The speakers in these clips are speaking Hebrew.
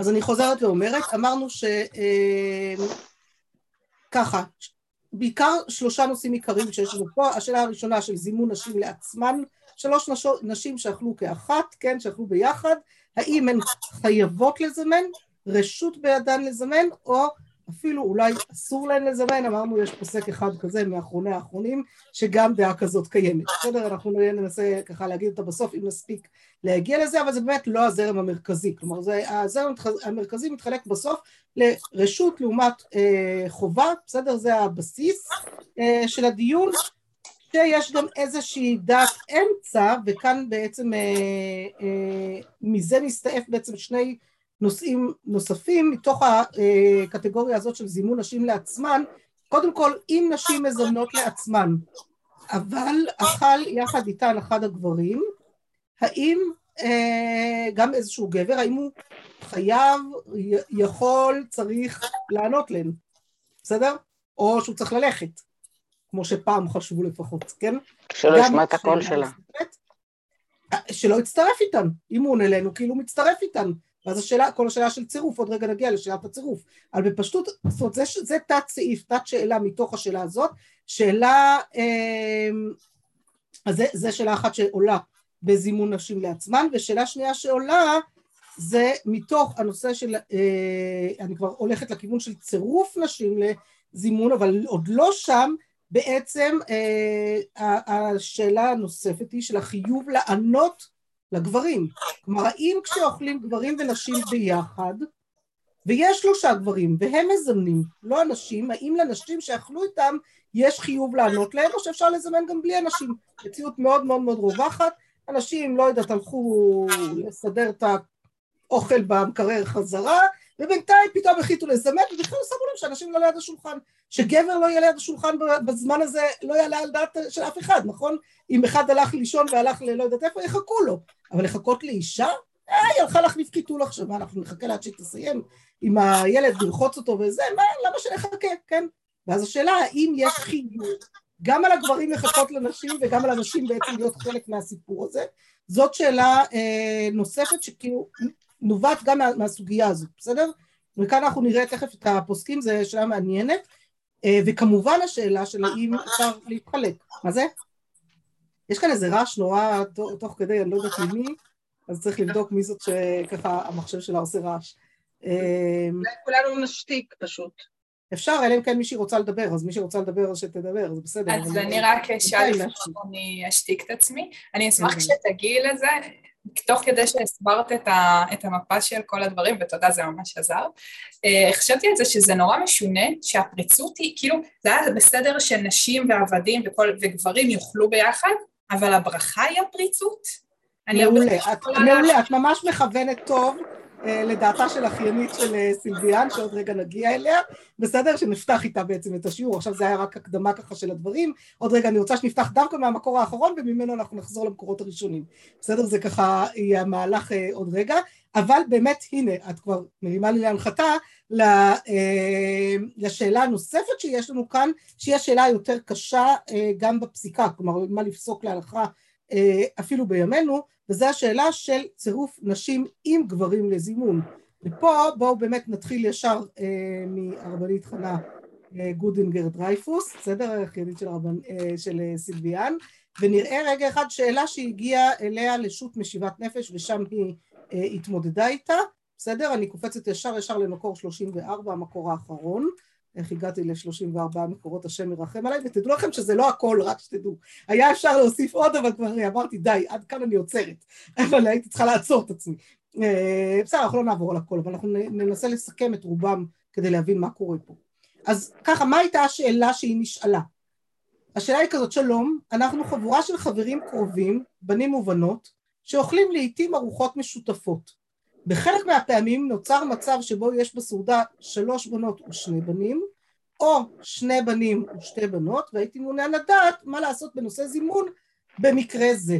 אז אני חוזרת ואומרת, אמרנו ש... ככה, בעיקר שלושה נושאים עיקריים שיש לנו פה, השאלה הראשונה של זימון נשים לעצמן, שלוש נשים שאכלו כאחת, כן, שאכלו ביחד, האם הן חייבות לזמן, רשות בידן לזמן, או אפילו אולי אסור להן לזמן, אמרנו יש פוסק אחד כזה מאחרוני האחרונים, שגם דעה כזאת קיימת. בסדר, אנחנו ננסה ככה להגיד אותה בסוף אם נספיק להגיע לזה, אבל זה באמת לא הזרם המרכזי, כלומר זה, הזרם המרכזי מתחלק בסוף לרשות לעומת אה, חובה, בסדר? זה הבסיס אה, של הדיון, שיש גם איזושהי דעת אמצע, וכאן בעצם אה, אה, מזה מסתעף בעצם שני נושאים נוספים מתוך הקטגוריה הזאת של זימון נשים לעצמן, קודם כל אם נשים מזמנות לעצמן, אבל אכל יחד איתן אחד הגברים, האם אה, גם איזשהו גבר, האם הוא חייב, יכול, צריך לענות להן, בסדר? או שהוא צריך ללכת, כמו שפעם חשבו לפחות, כן? שלא ישמע את הקול שלה. שלא יצטרף איתן, אם הוא עונה לנו, כאילו הוא מצטרף איתן. ואז השאלה, כל השאלה של צירוף, עוד רגע נגיע לשאלת הצירוף. אבל בפשטות, זאת אומרת, זה, זה תת סעיף, תת שאלה מתוך השאלה הזאת, שאלה, אה, אז זה, זה שאלה אחת שעולה בזימון נשים לעצמן, ושאלה שנייה שעולה זה מתוך הנושא של, אה, אני כבר הולכת לכיוון של צירוף נשים לזימון, אבל עוד לא שם, בעצם אה, השאלה הנוספת היא של החיוב לענות לגברים. כלומר, האם כשאוכלים גברים ונשים ביחד, ויש שלושה גברים, והם מזמנים, לא הנשים, האם לנשים שאכלו איתם יש חיוב לענות להם, או שאפשר לזמן גם בלי אנשים? מציאות מאוד מאוד מאוד רווחת, אנשים, לא יודעת, הלכו לסדר את האוכל במקרר חזרה, ובינתיים פתאום החליטו לזמן, ובכלל שמו לב שאנשים לא ליד השולחן. שגבר לא יהיה ליד השולחן בזמן הזה, לא יעלה על דעת של אף אחד, נכון? אם אחד הלך לישון והלך ללא יודעת איפה, יחכו לו. אבל לחכות לאישה? אה, היא הלכה להחליף קיטול עכשיו, מה, אנחנו נחכה לה עד שהיא תסיים עם הילד, לרחוץ אותו וזה, מה, למה שנחכה, כן? ואז השאלה, האם יש חיוב גם על הגברים לחכות לנשים וגם על הנשים בעצם להיות חלק מהסיפור הזה? זאת שאלה אה, נוספת שכאילו נובעת גם מה, מהסוגיה הזאת, בסדר? וכאן אנחנו נראה תכף את הפוסקים, זו שאלה מעניינת, אה, וכמובן השאלה של האם אפשר להתחלק. מה זה? יש כאן איזה רעש נורא תוך כדי, אני לא יודעת ממי, אז צריך לבדוק מי זאת שככה המחשב שלה עושה רעש. אה, אולי כולנו נשתיק פשוט. אפשר, אלא אם כן מישהי רוצה לדבר, אז מי שרוצה לדבר אז שתדבר, זה בסדר. אז אני רק אשאל לפני שאני אשתיק את עצמי. אני אשמח כשתגיעי לזה, תוך כדי שהסברת את, ה, את המפה של כל הדברים, ותודה, זה ממש עזר, uh, חשבתי על זה שזה נורא משונה, שהפריצות היא, כאילו, זה היה בסדר שנשים ועבדים וכל, וגברים יאכלו ביחד, אבל הברכה היא הפריצות? מעולה, את, מעולה, את ממש מכוונת טוב. אה, לדעתה של אחיינית של אה, סילביאן, שעוד רגע נגיע אליה, בסדר? שנפתח איתה בעצם את השיעור, עכשיו זה היה רק הקדמה ככה של הדברים, עוד רגע אני רוצה שנפתח דווקא מהמקור האחרון וממנו אנחנו נחזור למקורות הראשונים, בסדר? זה ככה יהיה המהלך אה, עוד רגע, אבל באמת הנה, את כבר מרימה לי להנחתה לשאלה הנוספת שיש לנו כאן, שהיא השאלה היותר קשה גם בפסיקה, כלומר מה לפסוק להלכה אפילו בימינו, וזו השאלה של צירוף נשים עם גברים לזימון. ופה בואו באמת נתחיל ישר אה, מהרבנית חנה אה, גודינגר דרייפוס, בסדר? האחיינית של, הרבנ... אה, של אה, סילביאן, ונראה רגע אחד שאלה שהגיעה אליה לשות משיבת נפש ושם היא אה, התמודדה איתה, בסדר? אני קופצת ישר ישר למקור 34, המקור האחרון. איך הגעתי ל-34 מקורות השם ירחם עליי, ותדעו לכם שזה לא הכל, רק שתדעו. היה אפשר להוסיף עוד, אבל כבר אמרתי, די, עד כאן אני עוצרת. אבל הייתי צריכה לעצור את עצמי. אה, בסדר, אנחנו לא נעבור על הכל, אבל אנחנו ננסה לסכם את רובם כדי להבין מה קורה פה. אז ככה, מה הייתה השאלה שהיא נשאלה? השאלה היא כזאת, שלום, אנחנו חבורה של חברים קרובים, בנים ובנות, שאוכלים לעיתים ארוחות משותפות. בחלק מהפעמים נוצר מצב שבו יש בסעודה שלוש בנות ושני בנים, או שני בנים ושתי בנות, והייתי מעוניין לדעת מה לעשות בנושא זימון במקרה זה.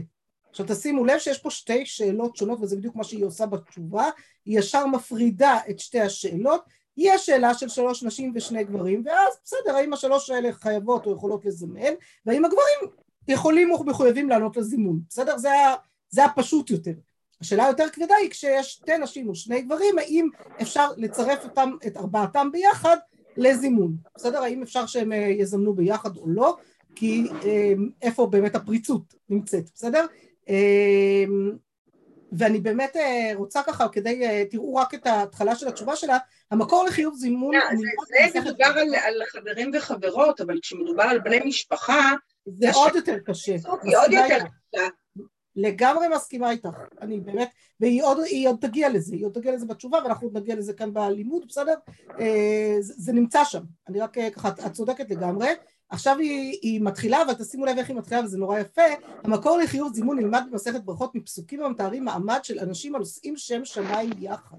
עכשיו תשימו לב שיש פה שתי שאלות שונות, וזה בדיוק מה שהיא עושה בתשובה, היא ישר מפרידה את שתי השאלות, היא השאלה של שלוש נשים ושני גברים, ואז בסדר, האם השלוש האלה חייבות או יכולות לזמן, והאם הגברים יכולים או מחויבים לענות לזימון, בסדר? זה, זה הפשוט יותר. השאלה היותר כבדה היא כשיש שתי נשים ושני גברים, האם אפשר לצרף אותם, את ארבעתם ביחד לזימון, בסדר? האם אפשר שהם יזמנו ביחד או לא? כי איפה באמת הפריצות נמצאת, בסדר? ואני באמת אה, רוצה ככה, כדי, אה, תראו רק את ההתחלה של התשובה שלה, המקור לחיוב זימון... זה מדובר על חברים וחברות, אבל כשמדובר על בני משפחה... זה עוד יותר קשה. היא עוד יותר קשה. לגמרי מסכימה איתך, אני באמת, והיא עוד, עוד תגיע לזה, היא עוד תגיע לזה בתשובה ואנחנו עוד נגיע לזה כאן בלימוד, בסדר? אה, זה, זה נמצא שם, אני רק ככה, את צודקת לגמרי. עכשיו היא, היא מתחילה, אבל תשימו לב איך היא מתחילה וזה נורא יפה, המקור לחיוב זימון נלמד במסכת ברכות מפסוקים המתארים מעמד של אנשים הנושאים שם שמיים יחד.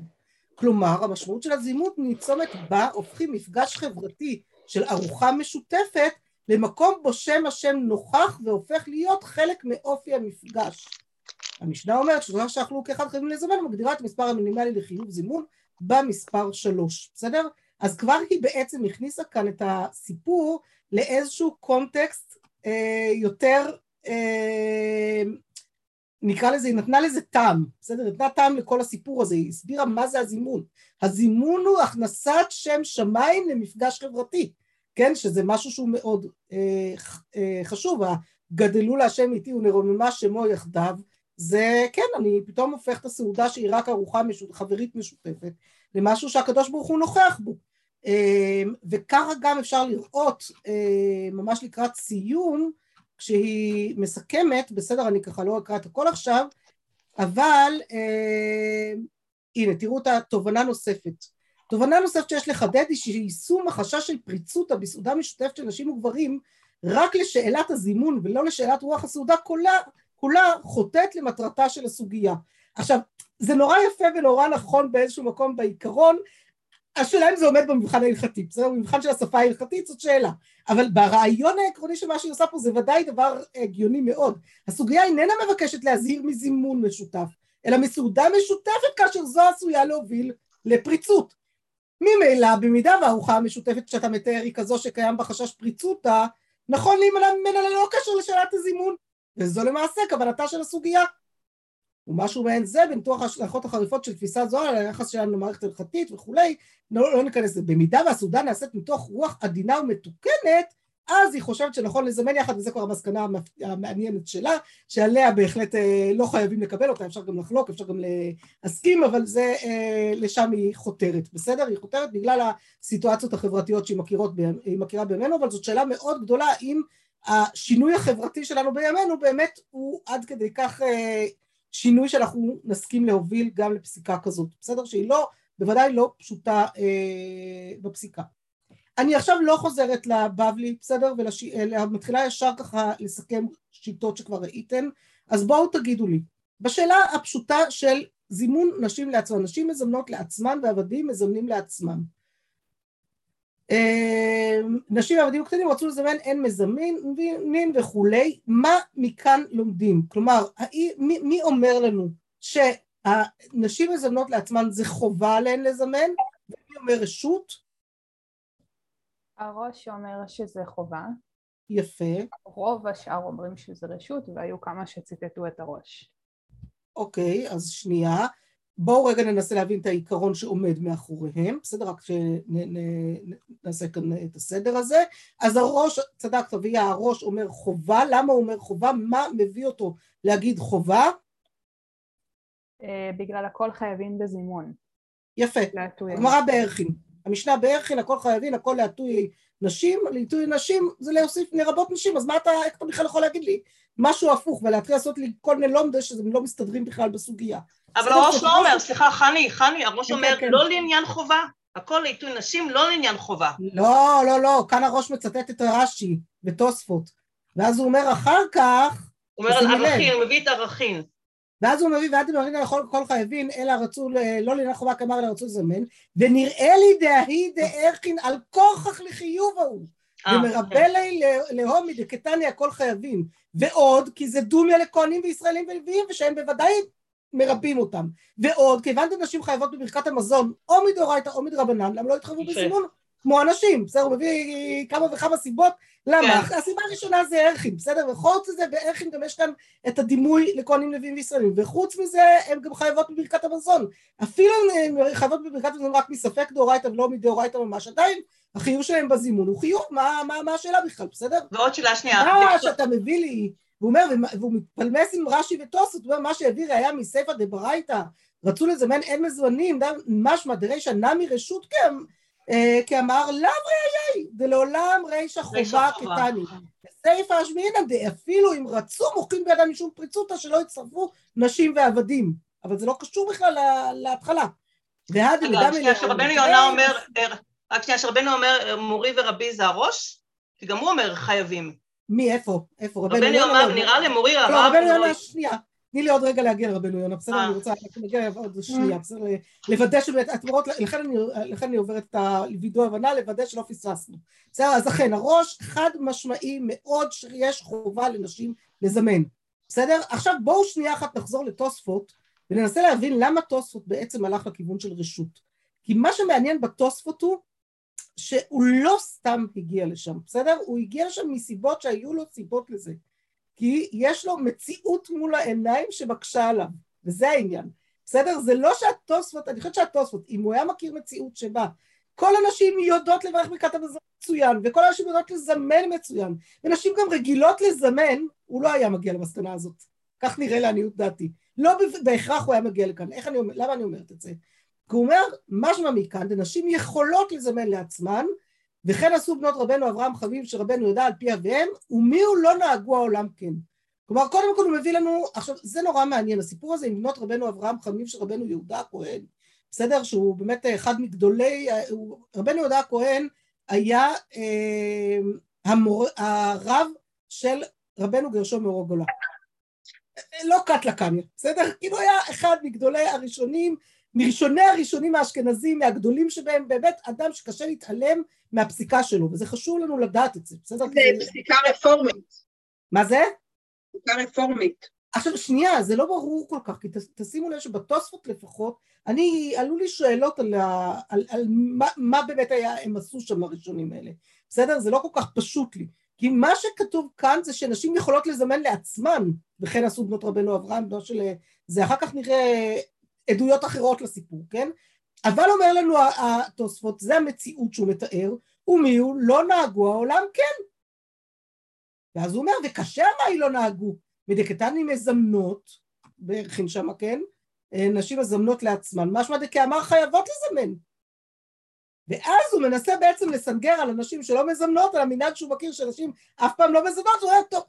כלומר, המשמעות של הזימון מצומת בה הופכים מפגש חברתי של ארוחה משותפת למקום בו שם השם נוכח והופך להיות חלק מאופי המפגש. המשנה אומרת שזו שאכלו כאחד חייבים לזמן מגדירה את המספר המינימלי לחיוב זימון במספר שלוש, בסדר? אז כבר היא בעצם הכניסה כאן את הסיפור לאיזשהו קונטקסט אה, יותר, אה, נקרא לזה, היא נתנה לזה טעם, בסדר? נתנה טעם לכל הסיפור הזה, היא הסבירה מה זה הזימון. הזימון הוא הכנסת שם שמיים למפגש חברתי, כן? שזה משהו שהוא מאוד אה, אה, חשוב, הגדלו להשם איתי ונרוממה שמו יחדיו, זה כן, אני פתאום הופך את הסעודה שהיא רק ארוחה משות, חברית משותפת למשהו שהקדוש ברוך הוא נוכח בו. אמ, וככה גם אפשר לראות אמ, ממש לקראת סיום כשהיא מסכמת, בסדר אני ככה לא אקרא את הכל עכשיו, אבל אמ, הנה תראו את התובנה נוספת. תובנה נוספת שיש לחדד היא שיישום החשש של פריצות בסעודה משותפת של נשים וגברים רק לשאלת הזימון ולא לשאלת רוח הסעודה כולה, כולה חוטאת למטרתה של הסוגיה. עכשיו זה נורא יפה ונורא נכון באיזשהו מקום בעיקרון השאלה אם זה עומד במבחן ההלכתי, בסדר? במבחן של השפה ההלכתית זאת שאלה, אבל ברעיון העקרוני של מה שהיא עושה פה זה ודאי דבר הגיוני מאוד. הסוגיה איננה מבקשת להזהיר מזימון משותף, אלא מסעודה משותפת כאשר זו עשויה להוביל לפריצות. ממילא, במידה והארוחה המשותפת שאתה מתאר היא כזו שקיים בה חשש פריצותה, נכון להימנע ממנה ללא קשר לשאלת הזימון, וזו למעשה כוונתה של הסוגיה. ומשהו מעין זה בניתוח ההשלכות החריפות של תפיסה זו על היחס שלנו למערכת הלכתית וכולי, לא, לא ניכנס לזה. במידה והסעודה נעשית מתוך רוח עדינה ומתוקנת, אז היא חושבת שנכון לזמן יחד, וזו כבר המסקנה המעניינת שלה, שעליה בהחלט אה, לא חייבים לקבל אותה, אפשר גם לחלוק, אפשר גם להסכים, אבל זה, אה, לשם היא חותרת, בסדר? היא חותרת בגלל הסיטואציות החברתיות שהיא מכירות, מכירה בימינו, אבל זאת שאלה מאוד גדולה, אם השינוי החברתי שלנו בימינו באמת הוא עד כדי כך אה, שינוי שאנחנו נסכים להוביל גם לפסיקה כזאת, בסדר? שהיא לא, בוודאי לא פשוטה בפסיקה. אני עכשיו לא חוזרת לבבלי, בסדר? ומתחילה ישר ככה לסכם שיטות שכבר ראיתן, אז בואו תגידו לי, בשאלה הפשוטה של זימון נשים לעצמן, נשים מזמנות לעצמן ועבדים מזמנים לעצמם. אמ, נשים ועבדים קטנים רצו לזמן אין מזמין וכולי, מה מכאן לומדים? כלומר, מי, מי אומר לנו שהנשים מזמנות לעצמן זה חובה עליהן לזמן, ומי אומר רשות? הראש אומר שזה חובה. יפה. רוב השאר אומרים שזה רשות, והיו כמה שציטטו את הראש. אוקיי, אז שנייה. בואו רגע ננסה להבין את העיקרון שעומד מאחוריהם, בסדר? רק שנעשה כאן את הסדר הזה. אז הראש, צדקת, אביה, הראש אומר חובה, למה הוא אומר חובה? מה מביא אותו להגיד חובה? אה, בגלל הכל חייבים בזימון. יפה, גמרא בערכין. המשנה בערכין, הכל חייבים, הכל להטוי נשים, לעיתוי נשים זה להוסיף לרבות נשים, אז מה אתה, איך אתה בכלל יכול להגיד לי משהו הפוך ולהתחיל לעשות לי כל מיני לומדה שזה לא מסתדרים בכלל בסוגיה. אבל הראש לא אומר, סליחה, חני, חני, הראש כן, אומר כן, לא כן. לעניין חובה, הכל לעיתוי נשים לא לעניין חובה. לא, לא, לא, כאן הראש מצטט את רש"י ותוספות, ואז הוא אומר אחר כך... הוא אומר על ערכים, הוא מביא את הערכים. ואז הוא מביא ועד דמרינא לכל כל חייבים, אלא רצו, לא לעניין חובה כמר, אלא רצו לזמן, ונראה לי דהי דערכין על כוכך לחיוב ההוא, אה, ומרבה לי להומי דקתניא הכל חייבים, ועוד, כי זה דומיה לכהנים וישראלים ולוויים, ושהם בוודאי מרבים אותם. ועוד, כיוון שנשים חייבות בברכת המזון, או מדאורייתא או מדרבנן, למה לא התחייבו בסימון? כמו אנשים, בסדר? הוא מביא כמה וכמה סיבות, למה? כן. הסיבה הראשונה זה ערכים, בסדר? וחוץ מזה, בערכים גם יש כאן את הדימוי לכהנים לווים וישראלים, וחוץ מזה, הן גם חייבות בברכת המזון. אפילו הן חייבות בברכת המזון רק מספק דאורייתא ולא מדאורייתא ממש, עדיין החיוב שלהם בזימון הוא חיוב, מה, מה, מה השאלה בכלל, בסדר? ועוד שאלה שנייה. מה שאתה מביא לי, והוא אומר, והוא מתפלמס עם רש"י וטוסות, הוא אומר, מה שהעביר היה מספר דברייתא, רצו לזמן אין מזמנים, משמע דרישא נמי רשות כאמר לאו ראיי, דלעולם רישא חובה קטני. סייפא השמינא דאפילו אם רצו מוחקים בידם משום פריצותא שלא יצטרפו נשים ועבדים. אבל זה לא קשור בכלל להתחלה. והד אגב, שנייה, שרבנו יונה אומר, רק שנייה, שרבנו אומר מורי ורבי זה הראש? כי גם הוא אומר חייבים. מי, איפה? איפה? רבנו יונה נראה למורי הרב. לא, רבנו יונה, שנייה. תני לי עוד רגע להגיע לרבנו יונה, בסדר? אה. אני רוצה להגיע עוד שנייה, בסדר? לוודא שבאמת, את אומרות, לכן אני עוברת את הווידאו הבנה, לוודא שלא פספסנו. בסדר? אז אכן, הראש חד משמעי מאוד שיש חובה לנשים לזמן. בסדר? עכשיו בואו שנייה אחת נחזור לתוספות, וננסה להבין למה תוספות בעצם הלך לכיוון של רשות. כי מה שמעניין בתוספות הוא שהוא לא סתם הגיע לשם, בסדר? הוא הגיע לשם מסיבות שהיו לו סיבות לזה. כי יש לו מציאות מול העיניים שמקשה עליו, וזה העניין. בסדר? זה לא שהתוספות, אני חושבת שהתוספות, אם הוא היה מכיר מציאות שבה כל הנשים יודעות לברך ברכת המזון מצוין, וכל הנשים יודעות לזמן מצוין, ונשים גם רגילות לזמן, הוא לא היה מגיע למסקנה הזאת. כך נראה לעניות דעתי. לא בהכרח הוא היה מגיע לכאן. איך אני אומר, למה אני אומרת את זה? כי הוא אומר, משמע מכאן, ונשים יכולות לזמן לעצמן, וכן עשו בנות רבנו אברהם חביב שרבנו ידע על פי אביהם, ומי הוא לא נהגו העולם כן. כלומר, קודם כל הוא מביא לנו, עכשיו, זה נורא מעניין, הסיפור הזה עם בנות רבנו אברהם חביב שרבנו יהודה הכהן, בסדר? שהוא באמת אחד מגדולי, רבנו יהודה הכהן היה אה, המור, הרב של רבנו גרשום מאור הגולה. לא קט לקניה, בסדר? כאילו היה אחד מגדולי הראשונים מראשוני הראשונים האשכנזים, מהגדולים שבהם, באמת אדם שקשה להתעלם מהפסיקה שלו, וזה חשוב לנו לדעת את זה, בסדר? זה פסיקה רפורמית. מה זה? פסיקה רפורמית. עכשיו שנייה, זה לא ברור כל כך, כי תשימו לב שבתוספות לפחות, אני, עלו לי שאלות על, ה, על, על מה, מה באמת היה, הם עשו שם הראשונים האלה, בסדר? זה לא כל כך פשוט לי, כי מה שכתוב כאן זה שנשים יכולות לזמן לעצמן, וכן עשו בנות רבנו אברהם, בנו של... זה אחר כך נראה עדויות אחרות לסיפור, כן? אבל אומר לנו התוספות, זה המציאות שהוא מתאר, ומי הוא לא נהגו העולם כן. ואז הוא אומר, וקשה מה היא לא נהגו, מדקתני מזמנות, בערכים שמה, כן? נשים מזמנות לעצמן, משמע דקאמר חייבות לזמן. ואז הוא מנסה בעצם לסנגר על אנשים שלא מזמנות, על המנהג שהוא מכיר שאנשים אף פעם לא מזמנות, הוא אומר, טוב,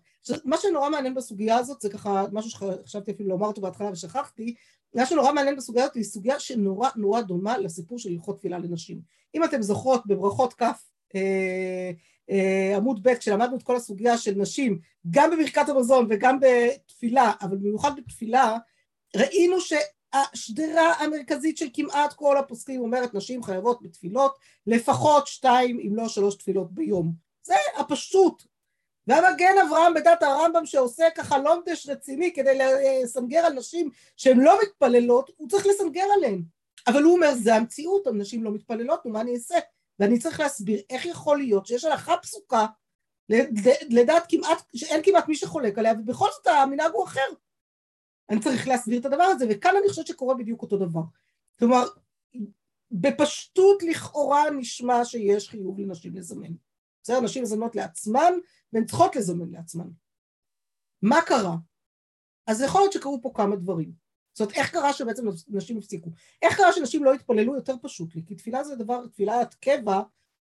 מה שנורא מעניין בסוגיה הזאת, זה ככה משהו שחשבתי אפילו לומר אותו בהתחלה ושכחתי, מה שנורא מעניין בסוגיה הזאת היא סוגיה שנורא נורא דומה לסיפור של הלכות תפילה לנשים. אם אתם זוכרות בברכות כ' אה, אה, עמוד ב', כשלמדנו את כל הסוגיה של נשים, גם בברכת המזון וגם בתפילה, אבל במיוחד בתפילה, ראינו שהשדרה המרכזית של כמעט כל הפוסקים אומרת נשים חייבות בתפילות לפחות שתיים אם לא שלוש תפילות ביום. זה הפשוט, והמגן אברהם בדת הרמב"ם שעושה ככה לונדש רציני כדי לסנגר על נשים שהן לא מתפללות, הוא צריך לסנגר עליהן. אבל הוא אומר, זה המציאות, הנשים לא מתפללות, ומה אני אעשה? ואני צריך להסביר איך יכול להיות שיש הלכה פסוקה, לדעת כמעט, שאין כמעט מי שחולק עליה, ובכל זאת המנהג הוא אחר. אני צריך להסביר את הדבר הזה, וכאן אני חושבת שקורה בדיוק אותו דבר. כלומר, בפשטות לכאורה נשמע שיש חיוב לנשים לזמן. בסדר? נשים מזמנות לעצמן, והן צריכות לזמן לעצמן. מה קרה? אז יכול להיות שקרו פה כמה דברים. זאת אומרת, איך קרה שבעצם נשים הפסיקו? איך קרה שנשים לא התפללו? יותר פשוט לי, כי תפילה זה דבר, תפילת קבע,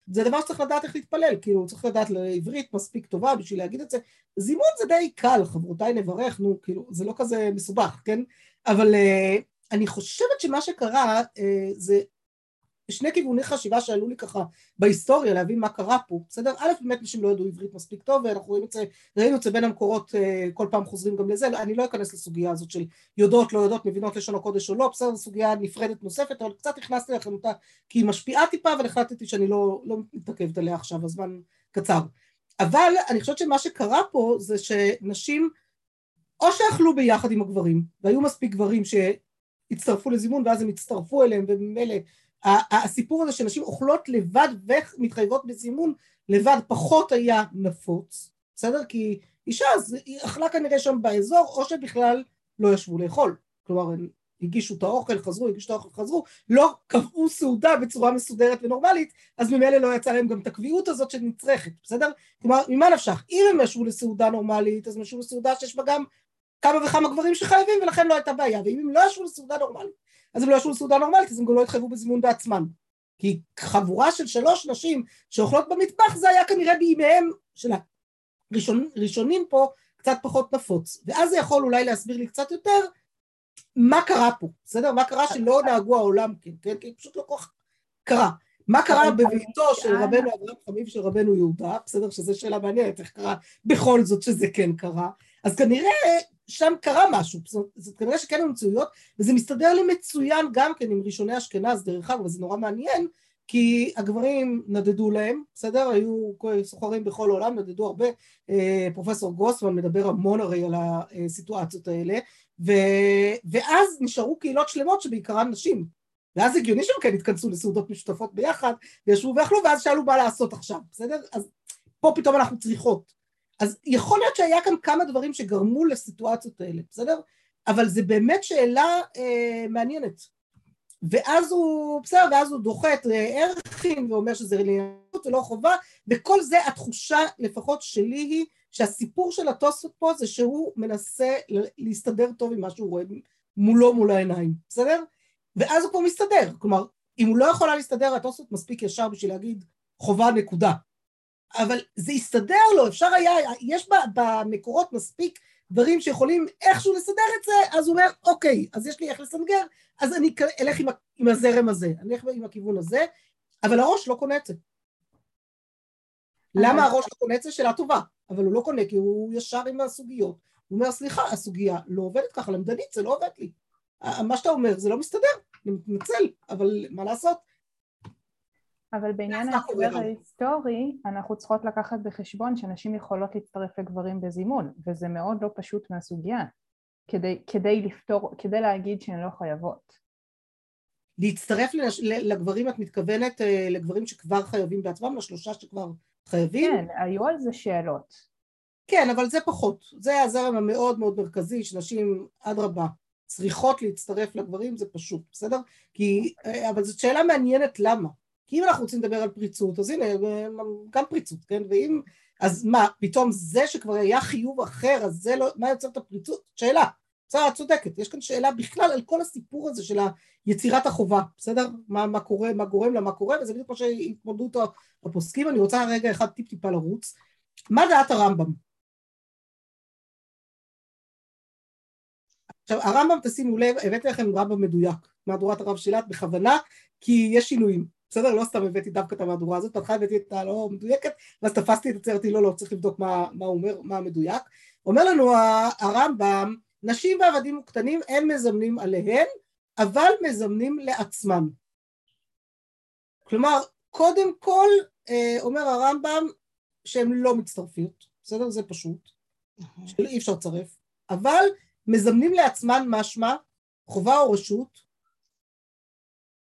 זה דבר שצריך לדעת איך להתפלל, כאילו צריך לדעת לעברית מספיק טובה בשביל להגיד את זה. זימון זה די קל, חברותיי נברך, נו, כאילו, זה לא כזה מסובך, כן? אבל uh, אני חושבת שמה שקרה uh, זה שני כיווני חשיבה שעלו לי ככה בהיסטוריה להבין מה קרה פה, בסדר? א', באמת נשים לא ידעו עברית מספיק טוב ואנחנו רואים את זה, ראינו את זה בין המקורות, אה, כל פעם חוזרים גם לזה, אני לא אכנס לסוגיה הזאת של יודעות, לא יודעות, מבינות לשון הקודש או לא, בסדר, זו סוגיה נפרדת נוספת, אבל קצת הכנסתי לכם אותה כי היא משפיעה טיפה, אבל החלטתי שאני לא, לא מתעכבת עליה עכשיו, הזמן קצר. אבל אני חושבת שמה שקרה פה זה שנשים או שאכלו ביחד עם הגברים, והיו מספיק גברים שהצטרפו לזימון ואז הם הצטרפו אליהם וממילא הסיפור הזה שנשים אוכלות לבד ומתחייבות בזימון לבד פחות היה נפוץ, בסדר? כי אישה אז היא אכלה כנראה שם באזור או שבכלל לא ישבו לאכול, כלומר הם הגישו את האוכל, חזרו, הגישו את האוכל, חזרו, לא קבעו סעודה בצורה מסודרת ונורמלית, אז ממילא לא יצא להם גם את הקביעות הזאת שנצרכת, בסדר? כלומר, ממה נפשך? אם הם ישבו לסעודה נורמלית, אז הם ישבו לסעודה שיש בה גם כמה וכמה גברים שחייבים ולכן לא הייתה בעיה, ואם הם לא ישבו לסעודה נורמלית, אז הם לא ישבו לסעודה נורמלית, אז הם גם לא התחייבו בזימון בעצמם. כי חבורה של שלוש נשים שאוכלות במטבח זה היה כנראה בימיהם של הראשונים פה קצת פחות נפוץ. ואז זה יכול אולי להסביר לי קצת יותר מה קרה פה, בסדר? מה קרה שלא נהגו העולם, כן, כן, כי פשוט לא כל כך קרה. מה קרה בביתו של רבנו אברהם חמיב של רבנו יהודה, בסדר? שזו שאלה מעניינת, איך קרה בכל זאת שזה כן קרה. אז כנראה שם קרה משהו, זאת כנראה שכן היו מצויות, וזה מסתדר לי מצוין גם כן עם ראשוני אשכנז, דרך אגב, וזה נורא מעניין, כי הגברים נדדו להם, בסדר? היו סוחרים בכל העולם, נדדו הרבה, אה, פרופסור גרוסמן מדבר המון הרי על הסיטואציות האלה, ו... ואז נשארו קהילות שלמות שבעיקרן נשים, ואז הגיוני שהם כן התכנסו לסעודות משותפות ביחד, וישבו ואכלו, ואז שאלו מה לעשות עכשיו, בסדר? אז פה פתאום אנחנו צריכות. אז יכול להיות שהיה כאן כמה דברים שגרמו לסיטואציות האלה, בסדר? אבל זה באמת שאלה אה, מעניינת. ואז הוא, בסדר, ואז הוא דוחה את ערכים ואומר שזה עליונות ולא חובה, וכל זה התחושה לפחות שלי היא שהסיפור של התוספות פה זה שהוא מנסה להסתדר טוב עם מה שהוא רואה מולו מול העיניים, בסדר? ואז הוא כבר מסתדר, כלומר, אם הוא לא יכול להסתדר, התוספות מספיק ישר בשביל להגיד חובה נקודה. אבל זה הסתדר לו, אפשר היה, יש במקורות מספיק דברים שיכולים איכשהו לסדר את זה, אז הוא אומר, אוקיי, אז יש לי איך לסנגר, אז אני אלך עם, עם הזרם הזה, אני אלך עם הכיוון הזה, אבל הראש לא קונה את זה. למה הראש לא קונה את זה? שאלה טובה, אבל הוא לא קונה כי הוא ישר עם הסוגיות. הוא אומר, סליחה, הסוגיה לא עובדת ככה, למדנית זה לא עובד לי. מה שאתה אומר זה לא מסתדר, אני מתנצל, אבל מה לעשות? אבל בעניין ההסבר ההיסטורי, אנחנו צריכות לקחת בחשבון שנשים יכולות להצטרף לגברים בזימון, וזה מאוד לא פשוט מהסוגיה, כדי, כדי לפתור, כדי להגיד שהן לא חייבות. להצטרף לנש... לגברים, את מתכוונת אה, לגברים שכבר חייבים בעצמם, לשלושה שכבר חייבים? כן, היו על זה שאלות. כן, אבל זה פחות. זה הזרם המאוד מאוד מרכזי, שנשים, אדרבה, צריכות להצטרף לגברים, זה פשוט, בסדר? כי, אה, אבל זאת שאלה מעניינת למה. כי אם אנחנו רוצים לדבר על פריצות, אז הנה, גם פריצות, כן? ואם, אז מה, פתאום זה שכבר היה חיוב אחר, אז זה לא, מה יוצר את הפריצות? שאלה. בסדר, את צודקת, יש כאן שאלה בכלל על כל הסיפור הזה של יצירת החובה, בסדר? מה, מה קורה, מה גורם לה, מה קורה, וזה בדיוק מה שהתמודדו אותו הפוסקים, אני רוצה רגע אחד טיפ טיפה לרוץ. מה דעת הרמב"ם? עכשיו, הרמב"ם, תשימו לב, הבאתי לכם רמב"ם מדויק, מהדורת הרב שילת בכוונה, כי יש שינויים. בסדר? לא סתם הבאתי דווקא את המהדורה הזאת, בהתחלה הבאתי את הלא מדויקת, ואז תפסתי את הצרתי, לא, לא, צריך לבדוק מה, מה הוא אומר, מה המדויק. אומר לנו הרמב"ם, נשים ועבדים וקטנים אין מזמנים עליהן, אבל מזמנים לעצמם. כלומר, קודם כל, אה, אומר הרמב"ם, שהן לא מצטרפיות, בסדר? זה פשוט, שאי אפשר לצרף, אבל מזמנים לעצמן משמע, חובה או רשות,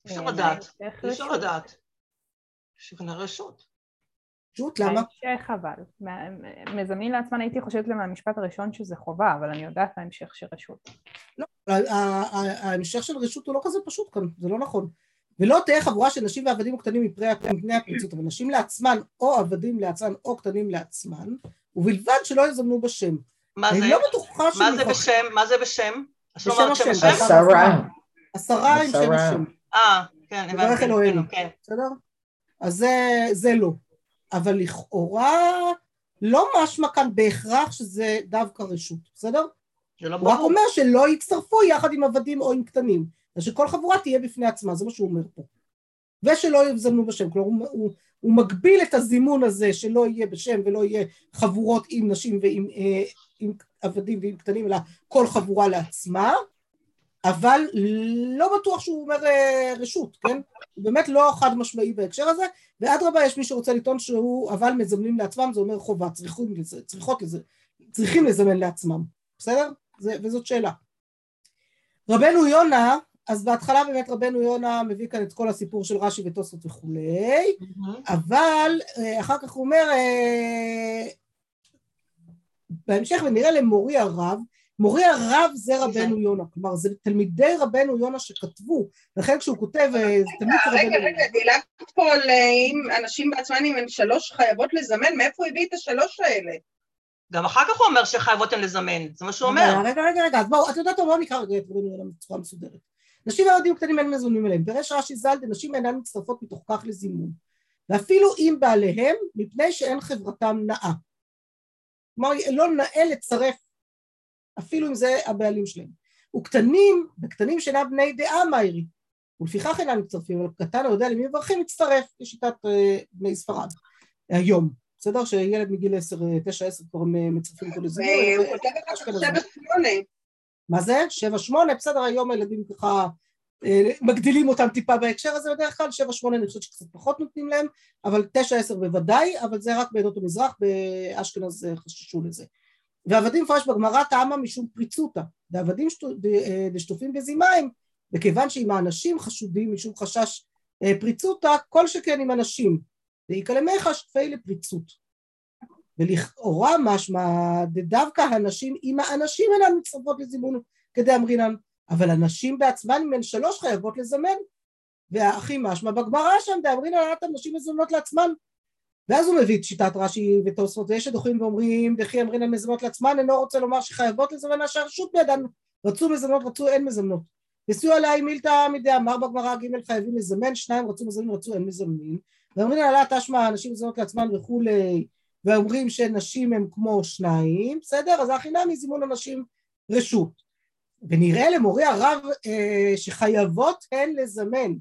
אי אפשר לדעת, אי אפשר לדעת. שכנראה רשות. רשות, למה? בהמשך אבל. מזמין לעצמן הייתי חושבת מהמשפט הראשון שזה חובה, אבל אני יודעת ההמשך של רשות. לא, ההמשך של רשות הוא לא כזה פשוט כאן, זה לא נכון. ולא תהיה חבורה של נשים ועבדים קטנים מפני הפריצות, אבל נשים לעצמן או עבדים לעצמן או קטנים לעצמן, ובלבד שלא יזמנו בשם. מה זה? אני לא בטוחה מה זה בשם? מה זה בשם? בשם השם. עשרה. עשרה עם שם השם. אה, כן, הבנתי. כן. בסדר? אז זה, זה לא. אבל לכאורה לא משמע כאן בהכרח שזה דווקא רשות, בסדר? זה לא ברור. הוא רק אומר שלא יצטרפו יחד עם עבדים או עם קטנים, ושכל חבורה תהיה בפני עצמה, זה מה שהוא אומר פה. ושלא יזמנו בשם, כלומר הוא, הוא, הוא מגביל את הזימון הזה שלא יהיה בשם ולא יהיה חבורות עם נשים ועם אה, עם עבדים ועם קטנים, אלא כל חבורה לעצמה, אבל לא בטוח שהוא אומר אה, רשות, כן? הוא באמת לא חד משמעי בהקשר הזה, ואדרבה יש מי שרוצה לטעון שהוא אבל מזמנים לעצמם, זה אומר חובה, צריכים, צריכות לזה, צריכים לזמן לעצמם, בסדר? זה, וזאת שאלה. רבנו יונה אז בהתחלה באמת רבנו יונה מביא כאן את כל הסיפור של רש"י ותוספות וכולי, אבל אה, אחר כך הוא אומר, אה, בהמשך ונראה למורי הרב, מורי הרב זה רבנו יונה, כלומר זה תלמידי רבנו יונה שכתבו, לכן כשהוא כותב אה, תלמיד רבנו יונה. רגע, רגע, דילגת פה על אם אנשים בעצמם אם הן שלוש חייבות לזמן, מאיפה הוא הביא את השלוש האלה? גם אחר כך הוא אומר שחייבות הן לזמן, זה מה שהוא אומר. רגע, רגע, רגע, אז בואו, את יודעת, בואו נקרא רגע את רבנו יונה בצורה מסודרת. נשים וילדים קטנים אין מזונים אליהם, פירש רש"י ז"ל, נשים אינן מצטרפות מתוך כך לזימון, ואפילו אם בעליהם, מפני שאין חברתם נאה. כלומר, לא נאה לצרף אפילו אם זה הבעלים שלהם. וקטנים, וקטנים שאינם בני דעה מהירי, ולפיכך אינם מצטרפים, אבל קטן היודע למי מברכים מצטרף לשיטת uh, בני ספרד היום. בסדר? שילד מגיל 10, 9, 10 כבר מצרפים אותו לזימון. והוא כותב לך שבע שמונה. מה זה? שבע שמונה, בסדר, היום הילדים ככה אה, מגדילים אותם טיפה בהקשר הזה בדרך כלל, שבע שמונה אני חושבת שקצת פחות נותנים להם, אבל תשע עשר בוודאי, אבל זה רק בעדות המזרח, באשכנז חששו לזה. ועבדים מפרש בגמרא טעמה משום פריצותא, ועבדים אה, דשטופים בזימיים, וכיוון שאם האנשים חשודים משום חשש אה, פריצותא, כל שכן עם אנשים, למיכה שטפי לפריצות. ולכאורה משמע דווקא הנשים, אם האנשים אינן מצטרפות לזימון כדי אמרינן, אבל הנשים בעצמן אם הן שלוש חייבות לזמן, והאחים משמע בגמרא שם דאמרינן עלת הנשים מזונות לעצמן, ואז הוא מביא את שיטת רש"י ותוספות, ויש שדוחים ואומרים, וכי אמרינן מזונות לעצמן, אינו רוצה לומר שחייבות לזמן שהרשות בידן, רצו מזונות, רצו אין מזונות. וסיוע עליי מילתא מדי אמר בגמרא ג' חייבים לזמן, שניים רצו מזמנים, רצו אין מזמנים, ואומרים עליה תשמע אנשים מזונות לעצמן וכולי, ואומרים שנשים הם כמו שניים, בסדר? אז הכי נמי זימון הנשים רשות. ונראה למורי הרב אה, שחייבות הן לזמן,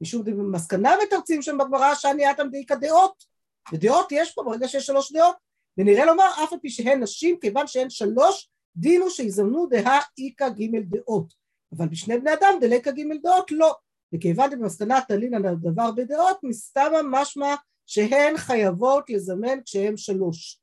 משום מסקנה ותרצים שם בגמרא שאני אתם דאיכא דעות, ודעות יש פה ברגע שיש שלוש דעות, ונראה לומר אף על פי שהן נשים, כיוון שהן שלוש, דינו שיזמנו דהא איכא ג' דעות, אבל בשני בני אדם דליקא ג' דעות לא, וכיוון במסקנה תלין על הדבר בדעות, מסתמה משמע שהן חייבות לזמן כשהן שלוש.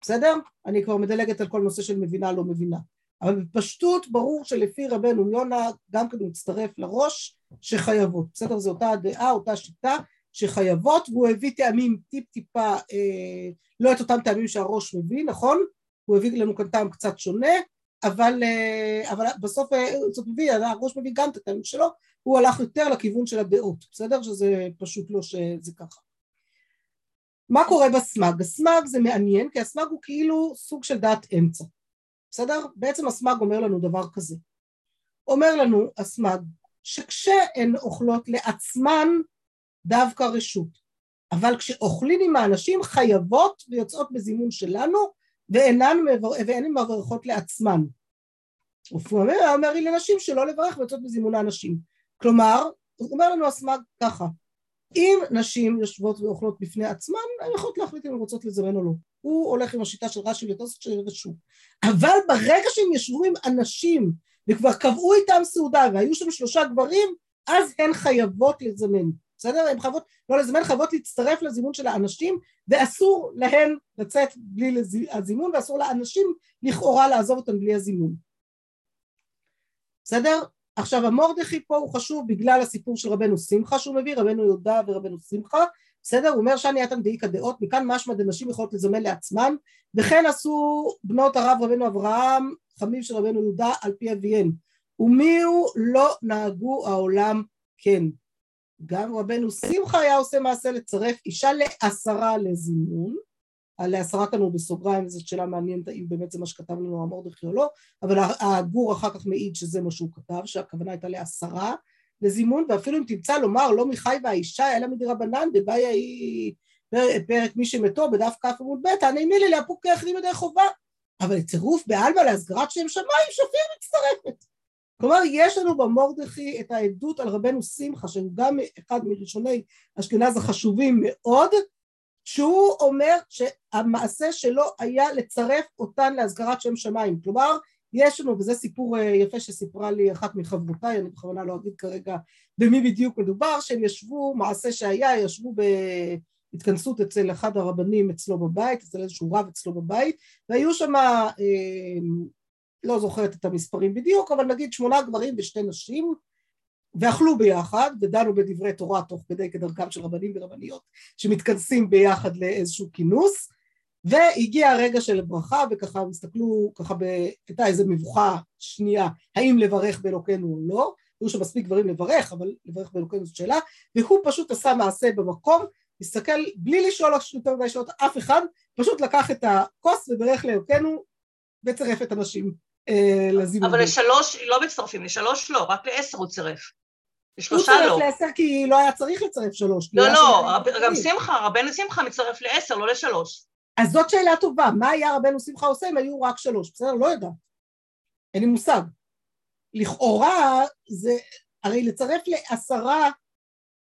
בסדר? אני כבר מדלגת על כל נושא של מבינה לא מבינה. אבל בפשטות ברור שלפי רבנו יונה גם כן הוא מצטרף לראש שחייבות. בסדר? זו אותה הדעה, אותה שיטה שחייבות, והוא הביא טעמים טיפ טיפה, אה, לא את אותם טעמים שהראש מביא, נכון? הוא הביא לנו כאן טעם קצת שונה, אבל, אה, אבל בסוף אה, זאת מביא, הראש מביא גם את הטעמים שלו, הוא הלך יותר לכיוון של הדעות, בסדר? שזה פשוט לא שזה ככה. מה קורה בסמ"ג? הסמ"ג זה מעניין, כי הסמ"ג הוא כאילו סוג של דעת אמצע, בסדר? בעצם הסמ"ג אומר לנו דבר כזה. אומר לנו הסמ"ג שכשהן אוכלות לעצמן דווקא רשות, אבל כשאוכלים עם האנשים חייבות ויוצאות בזימון שלנו ואינן מברכות לעצמן. הוא אומר, לי לנשים שלא לברך ויוצאות בזימון האנשים. כלומר, הוא אומר לנו הסמ"ג ככה, אם נשים יושבות ואוכלות בפני עצמן, הן יכולות להחליט אם הן רוצות לזמן או לא. הוא הולך עם השיטה של רש"י וטוסט של רשות. אבל ברגע שהם ישבו עם אנשים וכבר קבעו איתם סעודה והיו שם שלושה גברים, אז הן חייבות לזמן. בסדר? הן חייבות, לא לזמן, חייבות להצטרף לזימון של האנשים, ואסור להן לצאת בלי הזימון, ואסור לאנשים לכאורה לעזוב אותם בלי הזימון. בסדר? עכשיו המורדכי פה הוא חשוב בגלל הסיפור של רבנו שמחה שהוא מביא, רבנו יהודה ורבנו שמחה, בסדר? הוא אומר שאני אתם דאיכא דעות, מכאן משמע דנשים יכולות לזמן לעצמן, וכן עשו בנות הרב רבנו אברהם, חמיב של רבנו יהודה על פי אביהן, ומי הוא לא נהגו העולם כן. גם רבנו שמחה היה עושה מעשה לצרף אישה לעשרה לזימון, לעשרה כאן הוא בסוגריים, זאת שאלה מעניינת האם באמת זה מה שכתב לנו המורדכי או לא, אבל הגור אחר כך מעיד שזה מה שהוא כתב, שהכוונה הייתה לעשרה לזימון, ואפילו אם תמצא לומר לא מחי והאישה אלא מדרבנן דבעיה היא פרק מי שמתו בדף כ עמוד ב', אני מילי לאפוק יחדים ידי חובה, אבל צירוף בעלמא להסגרת שם שמיים שפיר מצטרפת. כלומר יש לנו במורדכי את העדות על רבנו שמחה שהוא גם אחד מראשוני אשכנז החשובים מאוד שהוא אומר שהמעשה שלו היה לצרף אותן להסגרת שם שמיים. כלומר יש לנו, וזה סיפור אה, יפה שסיפרה לי אחת מחברותיי, אני בכוונה לא אגיד כרגע במי בדיוק מדובר, שהם ישבו, מעשה שהיה, ישבו בהתכנסות אצל אחד הרבנים אצלו בבית, אצל איזשהו רב אצלו בבית, והיו שם אה, לא זוכרת את המספרים בדיוק, אבל נגיד שמונה גברים ושתי נשים, ואכלו ביחד, ודנו בדברי תורה תוך כדי כדרכם של רבנים ורבניות שמתכנסים ביחד לאיזשהו כינוס, והגיע הרגע של ברכה, וככה הם הסתכלו, ככה הייתה איזו מבוכה שנייה, האם לברך באלוקינו או לא, היו שם מספיק דברים לברך, אבל לברך באלוקינו זאת שאלה, והוא פשוט עשה מעשה במקום, הסתכל בלי לשאול יותר מדי שאלות אף אחד, פשוט לקח את הכוס וברך לאלוקינו וצירף את הנשים אה, לזימון. אבל לשלוש לא מצטרפים, לשלוש לא, רק לעשר הוא צירף. לשלושה לא. הוא צירף לעשר כי לא היה צריך לצרף שלוש. לא, לא, גם שמחה, רבנו שמחה מצטרף לעשר, לא לשלוש. אז זאת שאלה טובה, מה היה רבנו שמחה עושה אם היו רק שלוש? בסדר? לא יודעת. אין לי מושג. לכאורה זה, הרי לצרף לעשרה,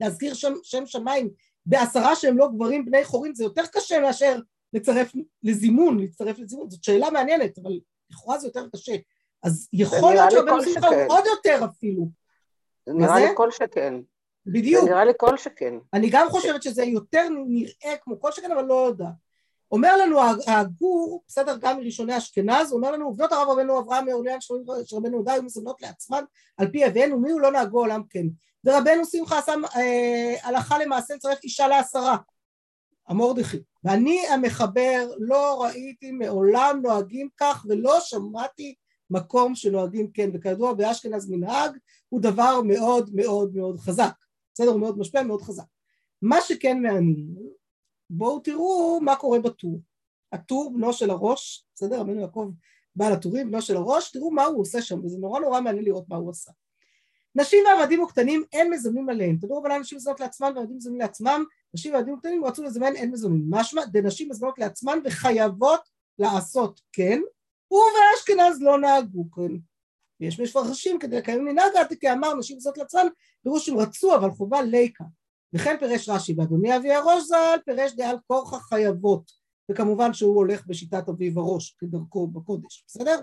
להזכיר שם, שם שמיים בעשרה שהם לא גברים בני חורים זה יותר קשה מאשר לצרף לזימון, להצטרף לזימון, זאת שאלה מעניינת, אבל לכאורה זה יותר קשה. אז יכול להיות שרבנו שמחה הוא עוד יותר אפילו. זה נראה לי כל שכן. בדיוק. זה נראה לי כל שכן. אני גם חושבת שזה יותר נראה כמו כל שכן, אבל לא יודעת. אומר לנו הגור, בסדר, גם מראשוני אשכנז, אומר לנו, עובדות הרב רבנו אברהם מעולם שרבנו יהודה היו מזונות לעצמן על פי אביהן ומי הוא לא נהגו עולם כן. ורבנו שמחה עשה אה, הלכה למעשה לצרף אישה לעשרה, המורדכי. ואני המחבר לא ראיתי מעולם נוהגים כך ולא שמעתי מקום שנוהגים כן, וכידוע באשכנז מנהג הוא דבר מאוד מאוד מאוד חזק, בסדר? הוא מאוד משפיע, מאוד חזק. מה שכן מעניין, בואו תראו מה קורה בטור. הטור, בנו של הראש, בסדר? רבנו יעקב בעל הטורים, בנו של הראש, תראו מה הוא עושה שם, וזה נורא נורא מעניין לראות מה הוא עשה. נשים ועבדים וקטנים אין מזמנים עליהם, תדעו אבל נשים מזונות לעצמם ועבדים מזמנים לעצמם, נשים ועבדים וקטנים רצו לזמן אין מזמנים, משמע דנשים מזמנות לעצמן וחייבות לעשות כן, ובאשכנז לא נהגו כן. יש מפרשים כדי לקיים מנהג העתיקי אמר נשים מזונות לעצמן, פירוש הם רצו אבל חובה ליקה. וכן פירש רש"י, ואדוני אבי הראש ז"ל פירש דעל כורחה חייבות, וכמובן שהוא הולך בשיטת אביב הראש כדרכו בקודש, בסדר?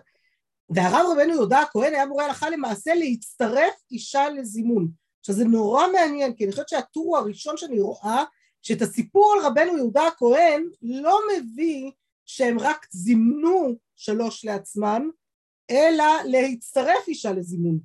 והרב רבנו יהודה הכהן היה מורה הלכה למעשה להצטרף אישה לזימון. עכשיו זה נורא מעניין, כי אני חושבת שהטור הראשון שאני רואה, שאת הסיפור על רבנו יהודה הכהן לא מביא שהם רק זימנו שלוש לעצמם, אלא להצטרף אישה לזימון.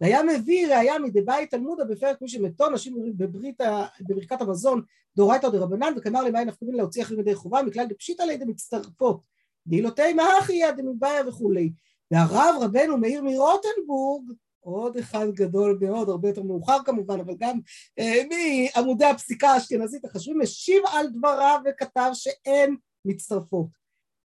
והיה מביא ראיה מדבית תלמודה בפרק מי שמתו נשים בברית, בברכת המזון דאורייתא דרבנן וכנר למאי נפקא להוציא אחרים ידי חובה מכלל דפשיטא לידי מצטרפות דהילותי מהכי דמבעיה וכולי והרב רבנו מאיר מרוטנבורג עוד אחד גדול מאוד, הרבה יותר מאוחר כמובן, אבל גם אה, מעמודי הפסיקה האשכנזית החשובים, משיב על דבריו וכתב שאין מצטרפות.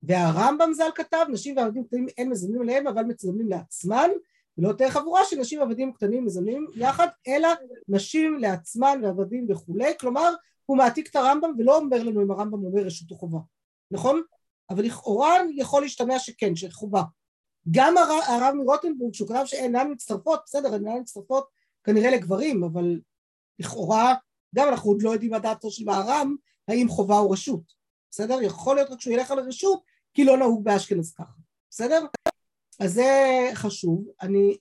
והרמב"ם ז"ל כתב, נשים ועבדים קטנים אין מזמנים עליהם, אבל מצלמים לעצמן, ולא תהיה חבורה של נשים ועבדים קטנים מזמנים יחד, אלא נשים לעצמן ועבדים וכולי, כלומר הוא מעתיק את הרמב"ם ולא אומר לנו אם הרמב"ם אומר רשות או חובה, נכון? אבל לכאורה יכול להשתמע שכן, שחובה. גם הרב, הרב מרוטנבורג, שהוא כתב שאינן מצטרפות, בסדר, אינן מצטרפות כנראה לגברים, אבל לכאורה, גם אנחנו עוד לא יודעים מה דעתו של מהר"ם, האם חובה או רשות, בסדר? יכול להיות רק שהוא ילך על הרשות, כי לא נהוג באשכנז ככה, בסדר? אז זה חשוב. אני...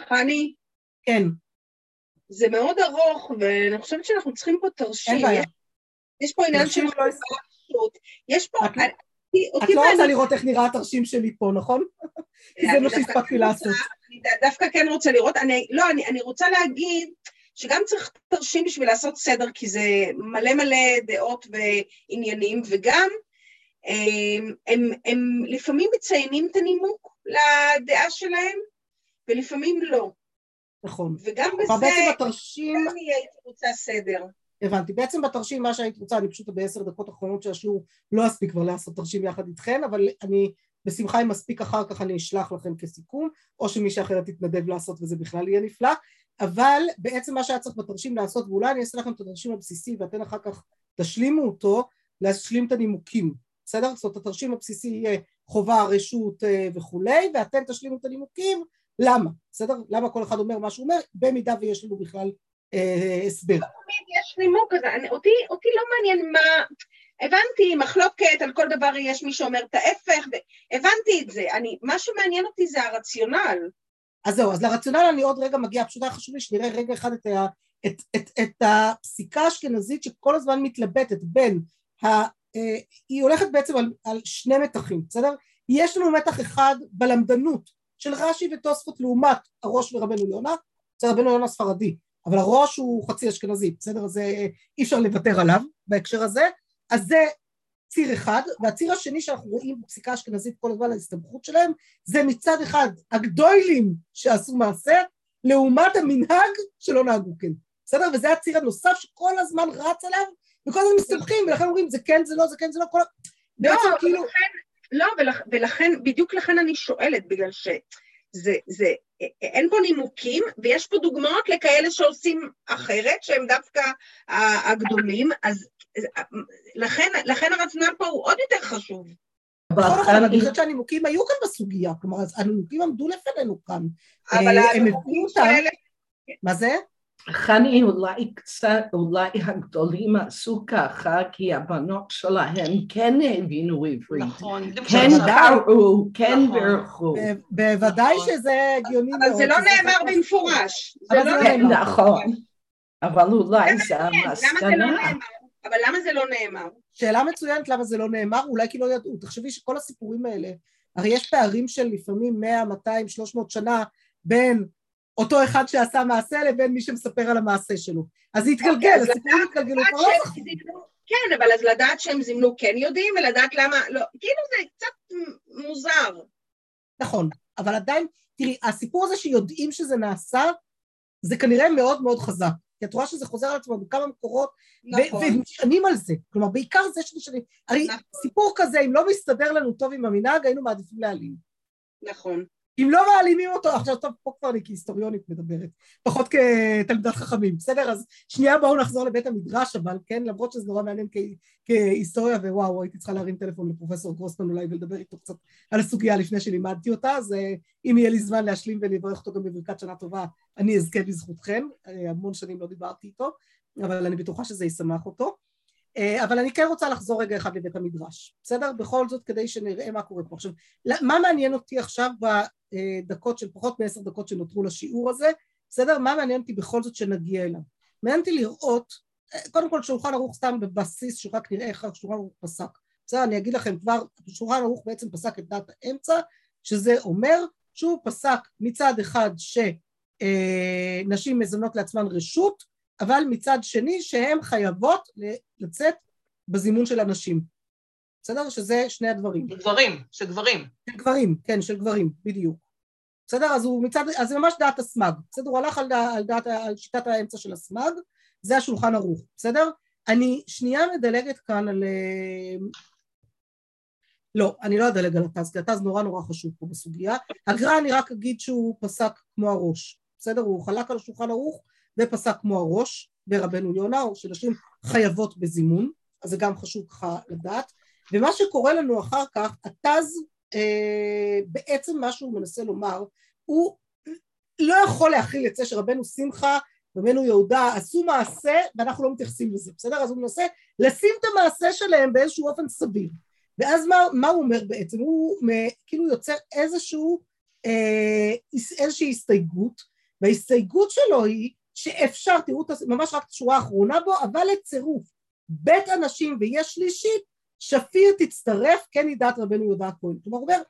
חני? כן. זה מאוד ארוך, ואני חושבת שאנחנו צריכים פה תרשים. אין בעיה. יש פה עניין של... לא יש פה... את לא רוצה לראות איך נראה התרשים שלי פה, נכון? כי זה מה שהספקתי לעשות. אני דווקא כן רוצה לראות, לא, אני רוצה להגיד שגם צריך תרשים בשביל לעשות סדר, כי זה מלא מלא דעות ועניינים, וגם הם לפעמים מציינים את הנימוק לדעה שלהם, ולפעמים לא. נכון. וגם בזה, גם הייתי רוצה סדר. הבנתי. בעצם בתרשים מה שהיית רוצה, אני פשוט בעשר דקות האחרונות של השיעור לא אספיק כבר לעשות תרשים יחד איתכן, אבל אני בשמחה אם מספיק אחר כך אני אשלח לכם כסיכום, או שמישהי אחרת תתנדב לעשות וזה בכלל יהיה נפלא, אבל בעצם מה שהיה צריך בתרשים לעשות, ואולי אני אעשה לכם את התרשים הבסיסי ואתן אחר כך תשלימו אותו, להשלים את הנימוקים, בסדר? זאת אומרת התרשים הבסיסי יהיה חובה, רשות וכולי, ואתם תשלימו את הנימוקים, למה? בסדר? למה כל אחד אומר מה שהוא אומר, במידה ויש לנו בכלל הסבר. לא תמיד יש נימוק כזה, אותי, אותי לא מעניין מה, הבנתי מחלוקת, על כל דבר יש מי שאומר את ההפך, הבנתי את זה, אני, מה שמעניין אותי זה הרציונל. אז זהו, אז לרציונל אני עוד רגע מגיעה, פשוט היה חשוב לי שנראה רגע אחד את, ה, את, את, את הפסיקה האשכנזית שכל הזמן מתלבטת בין, ה, היא הולכת בעצם על, על שני מתחים, בסדר? יש לנו מתח אחד בלמדנות של רש"י ותוספות לעומת הראש ורבנו יונה, זה רבנו יונה ספרדי, אבל הראש הוא חצי אשכנזי, בסדר? אז אי אפשר לוותר עליו בהקשר הזה, אז זה ציר אחד, והציר השני שאנחנו רואים בפסיקה האשכנזית כל הזמן ההסתבכות שלהם, זה מצד אחד הגדוילים שעשו מעשה, לעומת המנהג שלא נהגו כן, בסדר? וזה הציר הנוסף שכל הזמן רץ עליו, וכל הזמן מסתבכים, ולכן אומרים זה כן, זה לא, זה כן, זה לא, כל... לא, כאילו... ולכן, לא, ולכ, ולכן, בדיוק לכן אני שואלת, בגלל שזה, זה, אין פה נימוקים, ויש פה דוגמאות לכאלה שעושים אחרת, שהם דווקא הגדולים, אז לכן, לכן הרציונל פה הוא עוד יותר חשוב. אני חושבת שהנימוקים היו כאן בסוגיה, כלומר, הנימוקים עמדו לפנינו כאן. אבל אה, הם הביאו אותם... מה זה? חני אולי קצת, אולי הגדולים עשו ככה, כי הבנות שלהם כן הבינו עברית. נכון. כן קראו, כן נכון. בירכו. בוודאי שזה הגיוני מאוד. אבל זה לא נאמר במפורש. לא כן, נכון. אבל אולי זה המסקנה. אבל למה זה לא נאמר? שאלה מצוינת למה זה לא נאמר, אולי כי לא ידעו. תחשבי שכל הסיפורים האלה, הרי יש פערים של לפעמים 100, 200, 300 שנה בין אותו אחד שעשה מעשה לבין מי שמספר על המעשה שלו. אז זה התגלגל, הסיפורים התגלגלו כבר לא כן, אבל אז לדעת שהם זימנו כן יודעים, ולדעת למה לא, כאילו זה קצת מוזר. נכון, אבל עדיין, תראי, הסיפור הזה שיודעים שזה נעשה, זה כנראה מאוד מאוד חזק. כי את רואה שזה חוזר על עצמו בכמה מקורות, נכון. ונשענים על זה. כלומר, בעיקר זה שנשענים. הרי נכון. סיפור כזה, אם לא מסתדר לנו טוב עם המנהג, היינו מעדיפים להעלים. נכון. אם לא מעלימים אותו, עכשיו טוב, פה כבר אני כהיסטוריונית מדברת, פחות כתלמידת חכמים, בסדר? אז שנייה בואו נחזור לבית המדרש, אבל כן, למרות שזה נורא מעניין כהיסטוריה, ווואו, הייתי צריכה להרים טלפון לפרופסור גרוסמן אולי ולדבר איתו קצת על הסוגיה לפני שלימדתי אותה, אז אה, אם יהיה לי זמן להשלים ולברך אותו גם בברכת שנה טובה, אני אזכה בזכותכם, אה, המון שנים לא דיברתי איתו, אבל אני בטוחה שזה ישמח אותו. אה, אבל אני כן רוצה לחזור רגע אחד לבית המדרש, בסדר? בכל זאת כדי שנראה מה קורה פה. עכשיו, מה מעניין אותי עכשיו בדקות של פחות מעשר דקות שנותרו לשיעור הזה, בסדר? מה מעניין אותי בכל זאת שנגיע אליו? מעניין אותי לראות, אה, קודם כל שולחן ערוך סתם בבסיס שרק נראה איך שולחן ערוך פסק. בסדר? אני אגיד לכם כבר, שולחן ערוך בעצם פסק את דת האמצע, שזה אומר שהוא פסק מצד אחד שנשים אה, מזונות לעצמן רשות, אבל מצד שני שהן חייבות לצאת בזימון של אנשים. בסדר? שזה שני הדברים. של גברים, של גברים. של גברים, כן, של גברים, בדיוק. בסדר? אז הוא מצד, אז זה ממש דעת הסמג. בסדר? הוא הלך על, על, דעת, על שיטת האמצע של הסמג, זה השולחן ערוך, בסדר? אני שנייה מדלגת כאן על... אה, לא, אני לא אדלג על התז, כי התז נורא נורא חשוב פה בסוגיה. הגר"א אני רק אגיד שהוא פסק כמו הראש, בסדר? הוא חלק על השולחן ערוך ופסק כמו הראש ברבנו יונה, או שנשים חייבות בזימון, אז זה גם חשוב ככה לדעת. ומה שקורה לנו אחר כך, התז, אה, בעצם מה שהוא מנסה לומר, הוא לא יכול להכיל את זה שרבנו שמחה רבנו יהודה עשו מעשה ואנחנו לא מתייחסים לזה, בסדר? אז הוא מנסה לשים את המעשה שלהם באיזשהו אופן סביר. ואז מה, מה הוא אומר בעצם? הוא כאילו יוצר איזשהו, אה, איזושהי הסתייגות, וההסתייגות שלו היא שאפשר, תראו ממש רק את השורה האחרונה בו, אבל לצירוף בית אנשים ויש שלישית, שפיר תצטרף, כן ידעת רבנו יהודה הכהן. כלומר, הוא אומר,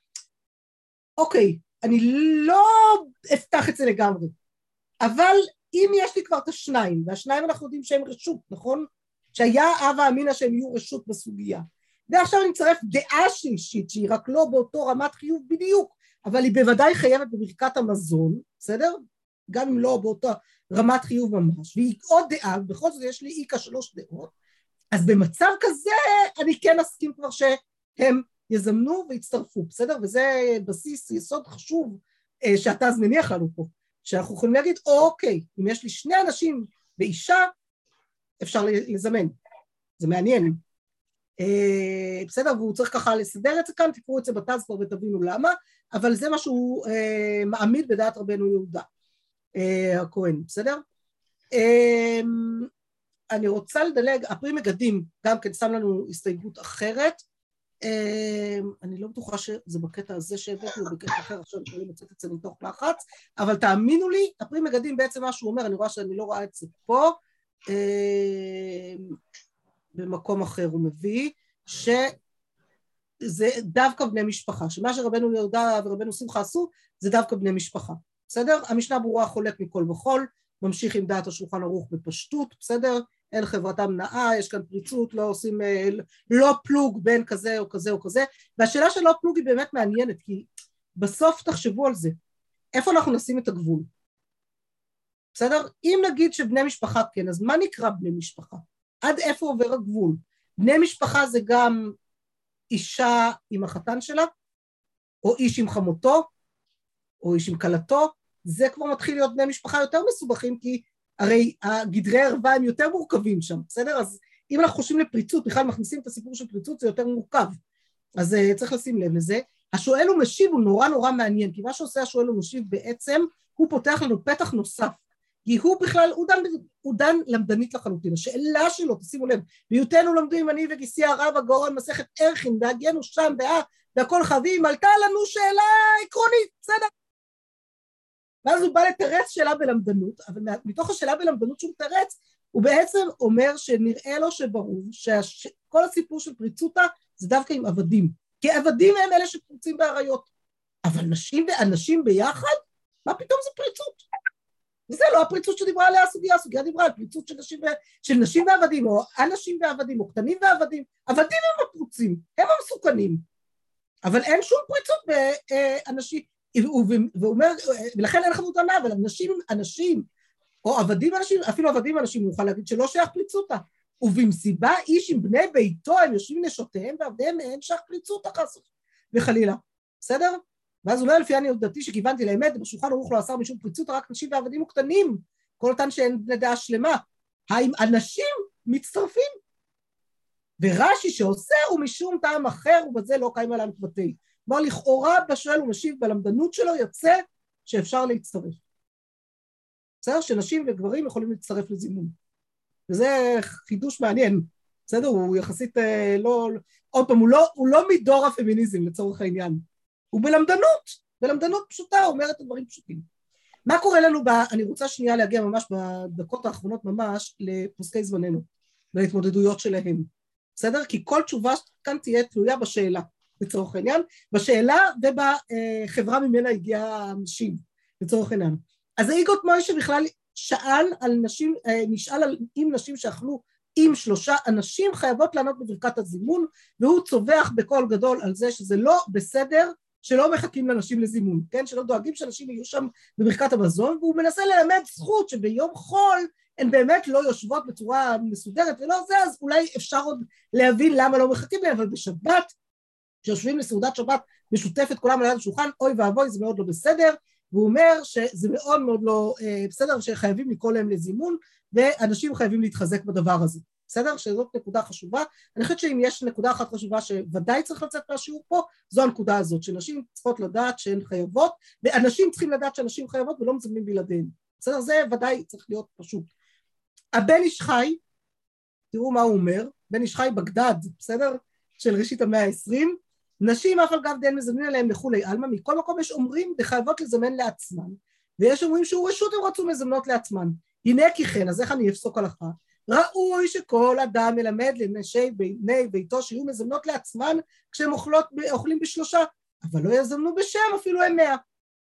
אוקיי, אני לא אפתח את זה לגמרי, אבל אם יש לי כבר את השניים, והשניים אנחנו יודעים שהם רשות, נכון? שהיה הווה אמינא שהם יהיו רשות בסוגיה. ועכשיו אני מצרף דעה שלישית, שהיא רק לא באותו רמת חיוב בדיוק, אבל היא בוודאי חייבת בברכת המזון, בסדר? גם אם לא באותה רמת חיוב ממש, והיא עוד דעה, בכל זאת יש לי איכה שלוש דעות, אז במצב כזה אני כן אסכים כבר שהם יזמנו ויצטרפו, בסדר? וזה בסיס יסוד חשוב אה, שאתה אז מניח לנו פה, שאנחנו יכולים להגיד, אוקיי, אם יש לי שני אנשים ואישה, אפשר לזמן, זה מעניין. אה, בסדר, והוא צריך ככה לסדר את זה כאן, תקראו את זה בתז כבר ותבינו למה, אבל זה מה שהוא אה, מעמיד בדעת רבנו יהודה. אה, הכהן, בסדר? אה, אני רוצה לדלג, הפרי מגדים גם כן שם לנו הסתייגות אחרת, אה, אני לא בטוחה שזה בקטע הזה שהבאתי, או בקטע אחר, עכשיו אני מוצאת את זה מתוך לחץ, אבל תאמינו לי, הפרי מגדים בעצם מה שהוא אומר, אני רואה שאני לא רואה את זה פה, במקום אחר הוא מביא, ש... זה דווקא בני משפחה, שמה שרבנו יהודה ורבנו שמחה עשו זה דווקא בני משפחה, בסדר? המשנה ברורה חולק מכל וכול, ממשיך עם דעת השולחן ערוך בפשטות, בסדר? אין חברתם נאה, יש כאן פריצות, לא עושים, אה, לא פלוג בין כזה או כזה או כזה, והשאלה של לא פלוג היא באמת מעניינת, כי בסוף תחשבו על זה, איפה אנחנו נשים את הגבול? בסדר? אם נגיד שבני משפחה כן, אז מה נקרא בני משפחה? עד איפה עובר הגבול? בני משפחה זה גם אישה עם החתן שלה, או איש עם חמותו, או איש עם כלתו, זה כבר מתחיל להיות בני משפחה יותר מסובכים, כי הרי גדרי הערווה הם יותר מורכבים שם, בסדר? אז אם אנחנו חושבים לפריצות, בכלל מכניסים את הסיפור של פריצות, זה יותר מורכב. אז uh, צריך לשים לב לזה. השואל ומשיב הוא נורא נורא מעניין, כי מה שעושה השואל ומשיב בעצם, הוא פותח לנו פתח נוסף. כי הוא בכלל, הוא דן, הוא דן למדנית לחלוטין. השאלה שלו, תשימו לב, בהיותנו לומדים אני וגיסי הרב הגאון מסכת ערכין, והגיינו שם, ואה, והכל חבים, עלתה לנו שאלה עקרונית, בסדר? ואז הוא בא לתרץ שאלה בלמדנות, אבל מתוך השאלה בלמדנות שהוא מתרץ, הוא בעצם אומר שנראה לו שברור שכל הסיפור של פריצותא זה דווקא עם עבדים, כי עבדים הם אלה שפרוצים באריות, אבל נשים ואנשים ביחד? מה פתאום זה פריצות? וזה לא הפריצות שדיברה עליה הסוגיה, הסוגיה דיברה על פריצות של נשים, ו... של נשים ועבדים, או אנשים ועבדים, או קטנים ועבדים, עבדים הם הפרוצים, הם המסוכנים, אבל אין שום פריצות באנשים, והוא אומר, ולכן אין חבות ענה, אבל אנשים, אנשים, או עבדים אנשים, אפילו עבדים אנשים, הוא יוכל להגיד שלא שייך פריצותא. ובמסיבה איש עם בני ביתו, הם יושבים נשותיהם ועבדיהם אין שייך פריצותא חס וחלילה. בסדר? ואז אומר לפי עניות דתי שכיוונתי לאמת, בשולחן ערוך לא אסר משום פריצות, רק נשים ועבדים וקטנים, כל אותן שאין בני דעה שלמה. האם אנשים מצטרפים? ורש"י שעושה הוא משום טעם אחר ובזה לא קיים עליהם כבתי. כלומר לכאורה בשואל ומשיב בלמדנות שלו יוצא שאפשר להצטרף. בסדר? שנשים וגברים יכולים להצטרף לזימון. וזה חידוש מעניין, בסדר? הוא יחסית אה, לא... עוד פעם, הוא לא, הוא לא מדור הפמיניזם לצורך העניין. הוא בלמדנות, בלמדנות פשוטה, הוא אומר את הדברים פשוטים. מה קורה לנו, ב... אני רוצה שנייה להגיע ממש בדקות האחרונות ממש לפוסקי זמננו, להתמודדויות שלהם, בסדר? כי כל תשובה כאן תהיה תלויה בשאלה. לצורך העניין, בשאלה ובחברה ממנה הגיעה הנשים, לצורך העניין. אז איגות מוישה בכלל שאל על נשים, אה, נשאל על אם נשים שאכלו עם שלושה אנשים חייבות לענות בברכת הזימון, והוא צווח בקול גדול על זה שזה לא בסדר שלא מחכים לנשים לזימון, כן? שלא דואגים שאנשים יהיו שם בברכת המזון, והוא מנסה ללמד זכות שביום חול הן באמת לא יושבות בצורה מסודרת ולא זה, אז אולי אפשר עוד להבין למה לא מחכים להם, אבל בשבת כשיושבים לסעודת שבת משותפת כולם על יד השולחן, אוי ואבוי זה מאוד לא בסדר, והוא אומר שזה מאוד מאוד לא אה, בסדר, שחייבים לקרוא להם לזימון, ואנשים חייבים להתחזק בדבר הזה, בסדר? שזאת נקודה חשובה. אני חושבת שאם יש נקודה אחת חשובה שוודאי צריך לצאת מהשיעור פה, זו הנקודה הזאת, שנשים צריכות לדעת שהן חייבות, ואנשים צריכים לדעת שאנשים חייבות ולא מזמנים בלעדיהן, בסדר? זה ודאי צריך להיות פשוט. הבן איש חי, תראו מה הוא אומר, בן איש חי בגדד, בסדר? של ראשית המאה העשרים, נשים אף על גב דין מזמנים עליהם לכולי עלמא, מכל מקום יש אומרים וחייבות לזמן לעצמן, ויש אומרים שהוא רשות הם רצו מזמנות לעצמן. הנה כי כן, אז איך אני אפסוק הלכה? ראוי שכל אדם מלמד לנשי בני ביתו שיהיו מזמנות לעצמן כשהם אוכלות, אוכלים בשלושה, אבל לא יזמנו בשם אפילו הם מאה.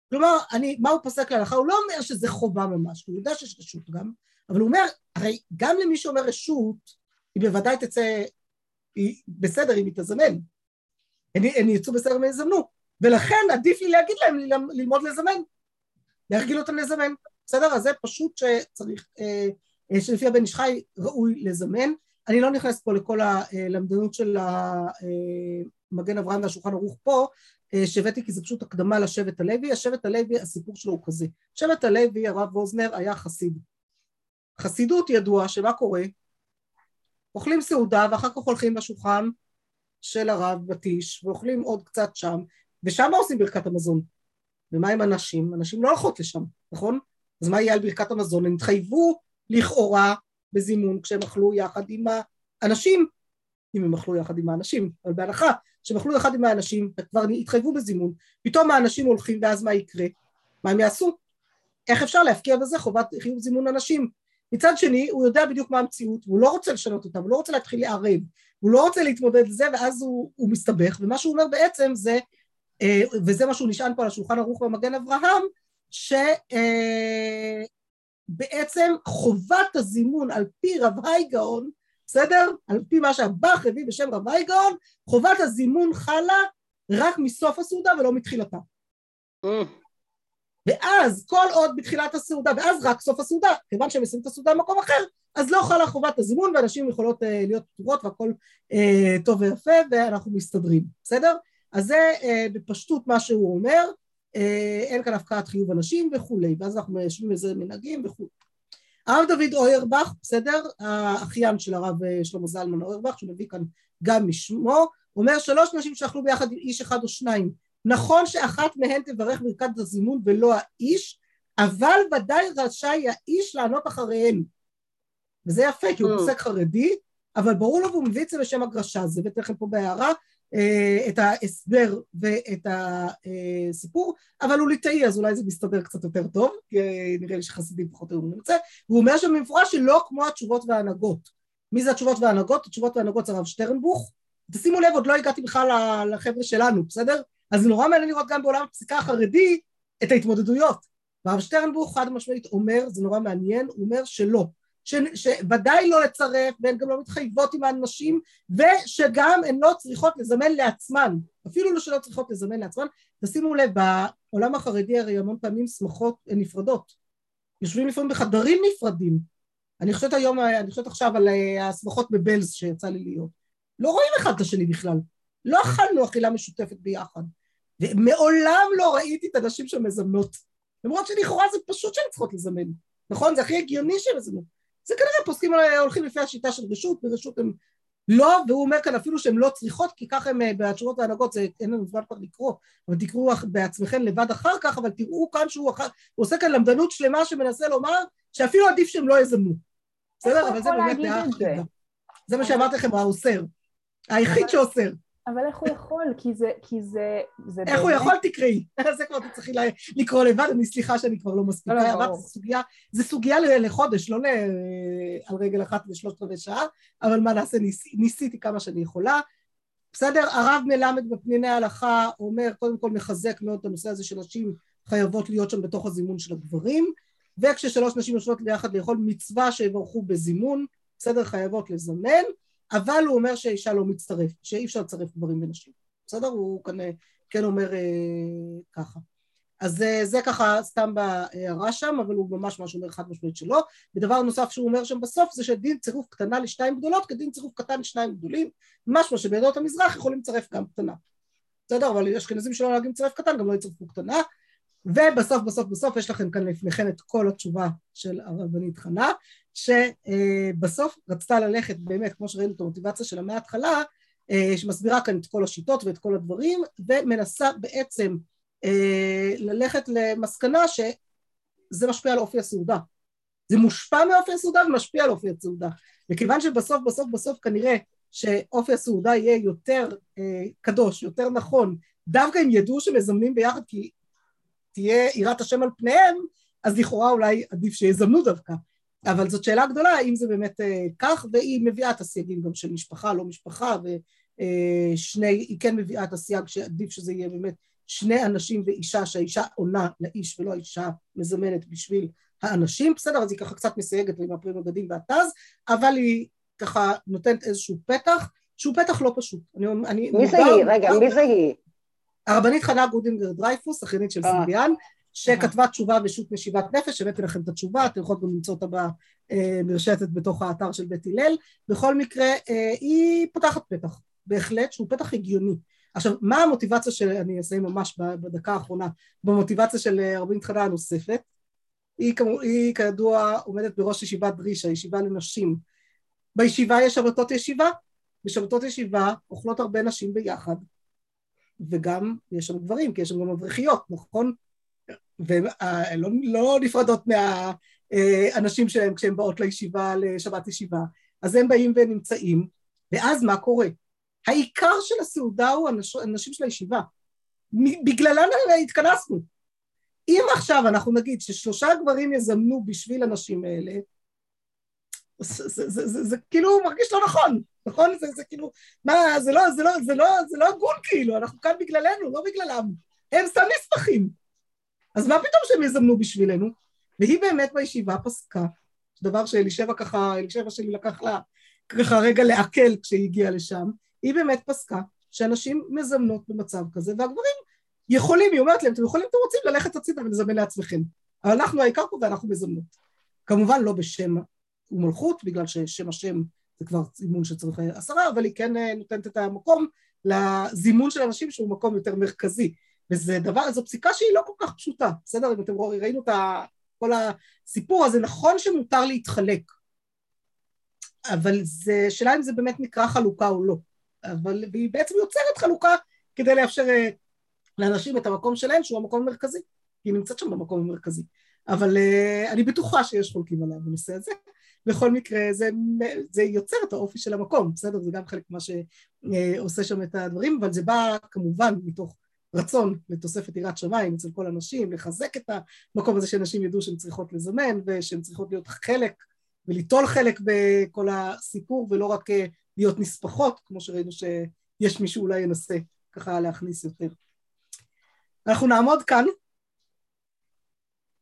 כלומר, אני, מה הוא פוסק להלכה? הוא לא אומר שזה חובה ממש, הוא יודע שיש רשות גם, אבל הוא אומר, הרי גם למי שאומר רשות, היא בוודאי תצא, היא בסדר אם היא תזמן, הם יצאו בסדר הם יזמנו, ולכן עדיף לי להגיד להם ללמוד לזמן, להרגיל אותם לזמן, בסדר? אז זה פשוט שצריך, אה, אה, שלפי הבן איש חי ראוי לזמן. אני לא נכנסת פה לכל הלמדנות של המגן אברהם והשולחן ערוך פה, אה, שהבאתי כי זה פשוט הקדמה לשבט הלוי. השבט הלוי, הסיפור שלו הוא כזה. שבט הלוי, הרב ווזנר, היה חסיד. חסידות ידוע שמה קורה? אוכלים סעודה ואחר כך הולכים לשולחן של הרב בטיש, ואוכלים עוד קצת שם, ושם עושים ברכת המזון. ומה עם הנשים? הנשים לא הולכות לשם, נכון? אז מה יהיה על ברכת המזון? הם התחייבו לכאורה בזימון כשהם אכלו יחד עם האנשים, אם הם אכלו יחד עם האנשים, אבל בהנחה שהם אכלו יחד עם האנשים וכבר התחייבו בזימון, פתאום האנשים הולכים ואז מה יקרה? מה הם יעשו? איך אפשר להפקיע בזה חובת חיוב זימון אנשים? מצד שני הוא יודע בדיוק מה המציאות והוא לא רוצה לשנות אותה, הוא לא רוצה להתחיל לערב הוא לא רוצה להתמודד לזה, ואז הוא, הוא מסתבך, ומה שהוא אומר בעצם זה, אה, וזה מה שהוא נשען פה על השולחן ערוך במגן אברהם, שבעצם חובת הזימון על פי רב הייגאון, בסדר? על פי מה שהבח הביא בשם רב הייגאון, חובת הזימון חלה רק מסוף הסעודה ולא מתחילתה. ואז כל עוד בתחילת הסעודה, ואז רק סוף הסעודה, כיוון שהם מסיימים את הסעודה במקום אחר, אז לא חלה חובת הזימון ואנשים יכולות uh, להיות פתורות והכל uh, טוב ויפה ואנחנו מסתדרים, בסדר? אז זה uh, בפשטות מה שהוא אומר, uh, אין כאן הפקעת חיוב אנשים וכולי, ואז אנחנו יושבים לזה מנהגים וכולי. הרב דוד אוירבך, בסדר? האחיין של הרב שלמה זלמן אוירבך, שהוא מביא כאן גם משמו, אומר שלוש נשים שאכלו ביחד איש אחד או שניים נכון שאחת מהן תברך ברכת הזימון ולא האיש, אבל ודאי רשאי האיש לענות אחריהם. וזה יפה, כי הוא mm. פוסק חרדי, אבל ברור לו והוא מביא את זה בשם הגרשה, זה הבאתי לכם פה בהערה אה, את ההסבר ואת הסיפור, אבל הוא ליטאי, אז אולי זה מסתדר קצת יותר טוב, כי נראה לי שחסידים פחות היו זה, והוא אומר שם במפורש שלא כמו התשובות וההנהגות. מי זה התשובות וההנהגות? התשובות וההנהגות זה הרב שטרנבוך. תשימו לב, עוד לא הגעתי בכלל לחבר'ה שלנו, בסדר? אז נורא מעניין לראות גם בעולם הפסיקה החרדי את ההתמודדויות. והרב שטרנבוך חד משמעית אומר, זה נורא מעניין, הוא אומר שלא, ש, שוודאי לא לצרף והן גם לא מתחייבות עם האנשים ושגם הן לא צריכות לזמן לעצמן, אפילו לא שלא צריכות לזמן לעצמן, תשימו לב, בעולם החרדי הרי המון פעמים שמחות נפרדות, יושבים לפעמים בחדרים נפרדים, אני חושבת היום, אני חושבת עכשיו על אה, השמחות בבלז שיצא לי להיות, לא רואים אחד את השני בכלל, לא אכלנו אכילה משותפת ביחד, ומעולם לא ראיתי את הנשים שמזמנות. למרות שלכאורה זה פשוט שהן צריכות לזמן, נכון? זה הכי הגיוני שהן מזמנות. זה כנראה פוסקים הולכים לפי השיטה של רשות, ברשות הם לא, והוא אומר כאן אפילו שהן לא צריכות, כי ככה הם אה, בתשובות והנהגות, זה אין לנו זמן כבר לקרוא, אבל תקראו בעצמכם לבד אחר כך, אבל תראו כאן שהוא אחר, הוא עושה כאן למדנות שלמה שמנסה לומר שאפילו עדיף שהם לא יזמנו. בסדר? אבל זה באמת דעה. זה מה שאמרתי לכם, האוסר. היחיד שאוסר. אבל איך הוא יכול? כי זה... כי זה, זה איך הוא יכול? תקראי. זה כבר תצטרכי לקרוא לבד, אני סליחה שאני כבר לא מספיקה. לא, לא, סוגיה, זה סוגיה לחודש, לא על רגל אחת ושלושת רבעי שעה, אבל מה נעשה, ניס, ניסיתי כמה שאני יכולה. בסדר, הרב מלמד בפניני ההלכה אומר, קודם כל מחזק מאוד את הנושא הזה של נשים חייבות להיות שם בתוך הזימון של הגברים, וכששלוש נשים יושבות ביחד לאכול מצווה שיברכו בזימון, בסדר, חייבות לזמן. אבל הוא אומר שאישה לא מצטרף, שאי אפשר לצרף גברים ונשים, בסדר? הוא כאן כן אומר אה, ככה. אז אה, זה ככה סתם בהערה שם, אבל הוא ממש ממש אומר חד משמעית שלא. ודבר נוסף שהוא אומר שם בסוף זה שדין צירוף קטנה לשתיים גדולות כדין צירוף קטן לשניים גדולים, משמע שבעדות המזרח יכולים לצרף גם קטנה. בסדר? אבל אשכנזים שלא נוהגים לצרף קטן גם לא יצרפו קטנה. ובסוף בסוף בסוף יש לכם כאן לפניכם את כל התשובה של הרבנית חנה, שבסוף רצתה ללכת באמת, כמו שראינו את המוטיבציה שלה מההתחלה, אה, שמסבירה כאן את כל השיטות ואת כל הדברים, ומנסה בעצם אה, ללכת למסקנה שזה משפיע על אופי הסעודה. זה מושפע מאופי הסעודה ומשפיע על אופי הסעודה. וכיוון שבסוף בסוף בסוף כנראה שאופי הסעודה יהיה יותר אה, קדוש, יותר נכון, דווקא אם ידעו שמזמנים ביחד כי תהיה יראת השם על פניהם, אז לכאורה אולי עדיף שיזמנו דווקא. אבל זאת שאלה גדולה, האם זה באמת אה, כך, והיא מביאה את הסייגים גם של משפחה, לא משפחה, ושני, אה, היא כן מביאה את הסייג שעדיף שזה יהיה באמת שני אנשים ואישה, שהאישה עונה לאיש ולא האישה מזמנת בשביל האנשים, בסדר, אז היא ככה קצת מסייגת עם הפרי מגדים והתז, אבל היא ככה נותנת איזשהו פתח, שהוא פתח לא פשוט. אני, אני מי זה היא? רגע, מי זה היא? הרבנית חנה גודינגר דרייפוס, אחיינית של אה. שכתבה תשובה בשות משיבת נפש, הבאתי לכם את התשובה, אתם יכולים גם למצוא אותה במרשתת בתוך האתר של בית הלל. בכל מקרה, אה, היא פותחת פתח, בהחלט, שהוא פתח הגיוני. עכשיו, מה המוטיבציה של, אני אסיים ממש בדקה האחרונה, במוטיבציה של אה, הרבנית חנה הנוספת? היא, היא כידוע עומדת בראש ישיבת דרישה, ישיבה לנשים. בישיבה יש שבתות ישיבה, בשבתות ישיבה אוכלות הרבה נשים ביחד, וגם יש שם גברים, כי יש שם גם אברכיות, נכון? והן אה, לא, נפרדות מהאנשים שלהם כשהן באות לישיבה, לשבת ישיבה, אז הם באים ונמצאים, ואז מה קורה? העיקר של הסעודה הוא הנשים של הישיבה, בגללן התכנסנו. אם עכשיו אנחנו נגיד ששלושה גברים יזמנו בשביל הנשים האלה, זה, זה, זה, זה, זה כאילו מרגיש לא נכון. נכון? זה, זה כאילו, מה, זה לא, זה לא, זה לא, זה לא הגון כאילו, אנחנו כאן בגללנו, לא בגללם. הם סתם נספחים. אז מה פתאום שהם יזמנו בשבילנו? והיא באמת בישיבה פסקה, דבר שאלישבע ככה, אלישבע שלי לקח לה ככה רגע לעכל כשהיא הגיעה לשם, היא באמת פסקה שאנשים מזמנות במצב כזה, והגברים יכולים, היא אומרת להם, אתם יכולים, אתם רוצים ללכת הצידה ולזמן לעצמכם, אבל אנחנו העיקר פה ואנחנו מזמנות. כמובן לא בשם ומלכות, בגלל ששם השם זה כבר זימון שצריך עשרה, אבל היא כן אה, נותנת את המקום לזימון של אנשים שהוא מקום יותר מרכזי. וזה דבר, זו פסיקה שהיא לא כל כך פשוטה, בסדר? אם אתם ראינו את כל הסיפור הזה, נכון שמותר להתחלק, אבל זה, שאלה אם זה באמת נקרא חלוקה או לא. אבל, והיא בעצם יוצרת חלוקה כדי לאפשר אה, לאנשים את המקום שלהם, שהוא המקום המרכזי, היא נמצאת שם במקום המרכזי. אבל uh, אני בטוחה שיש חולקים עליה בנושא הזה. בכל מקרה, זה, זה יוצר את האופי של המקום, בסדר? זה גם חלק ממה שעושה שם את הדברים, אבל זה בא כמובן מתוך רצון לתוספת יראת שמיים אצל כל הנשים, לחזק את המקום הזה שנשים ידעו שהן צריכות לזמן ושהן צריכות להיות חלק וליטול חלק בכל הסיפור ולא רק אה, להיות נספחות, כמו שראינו שיש מי שאולי ינסה ככה להכניס יותר. אנחנו נעמוד כאן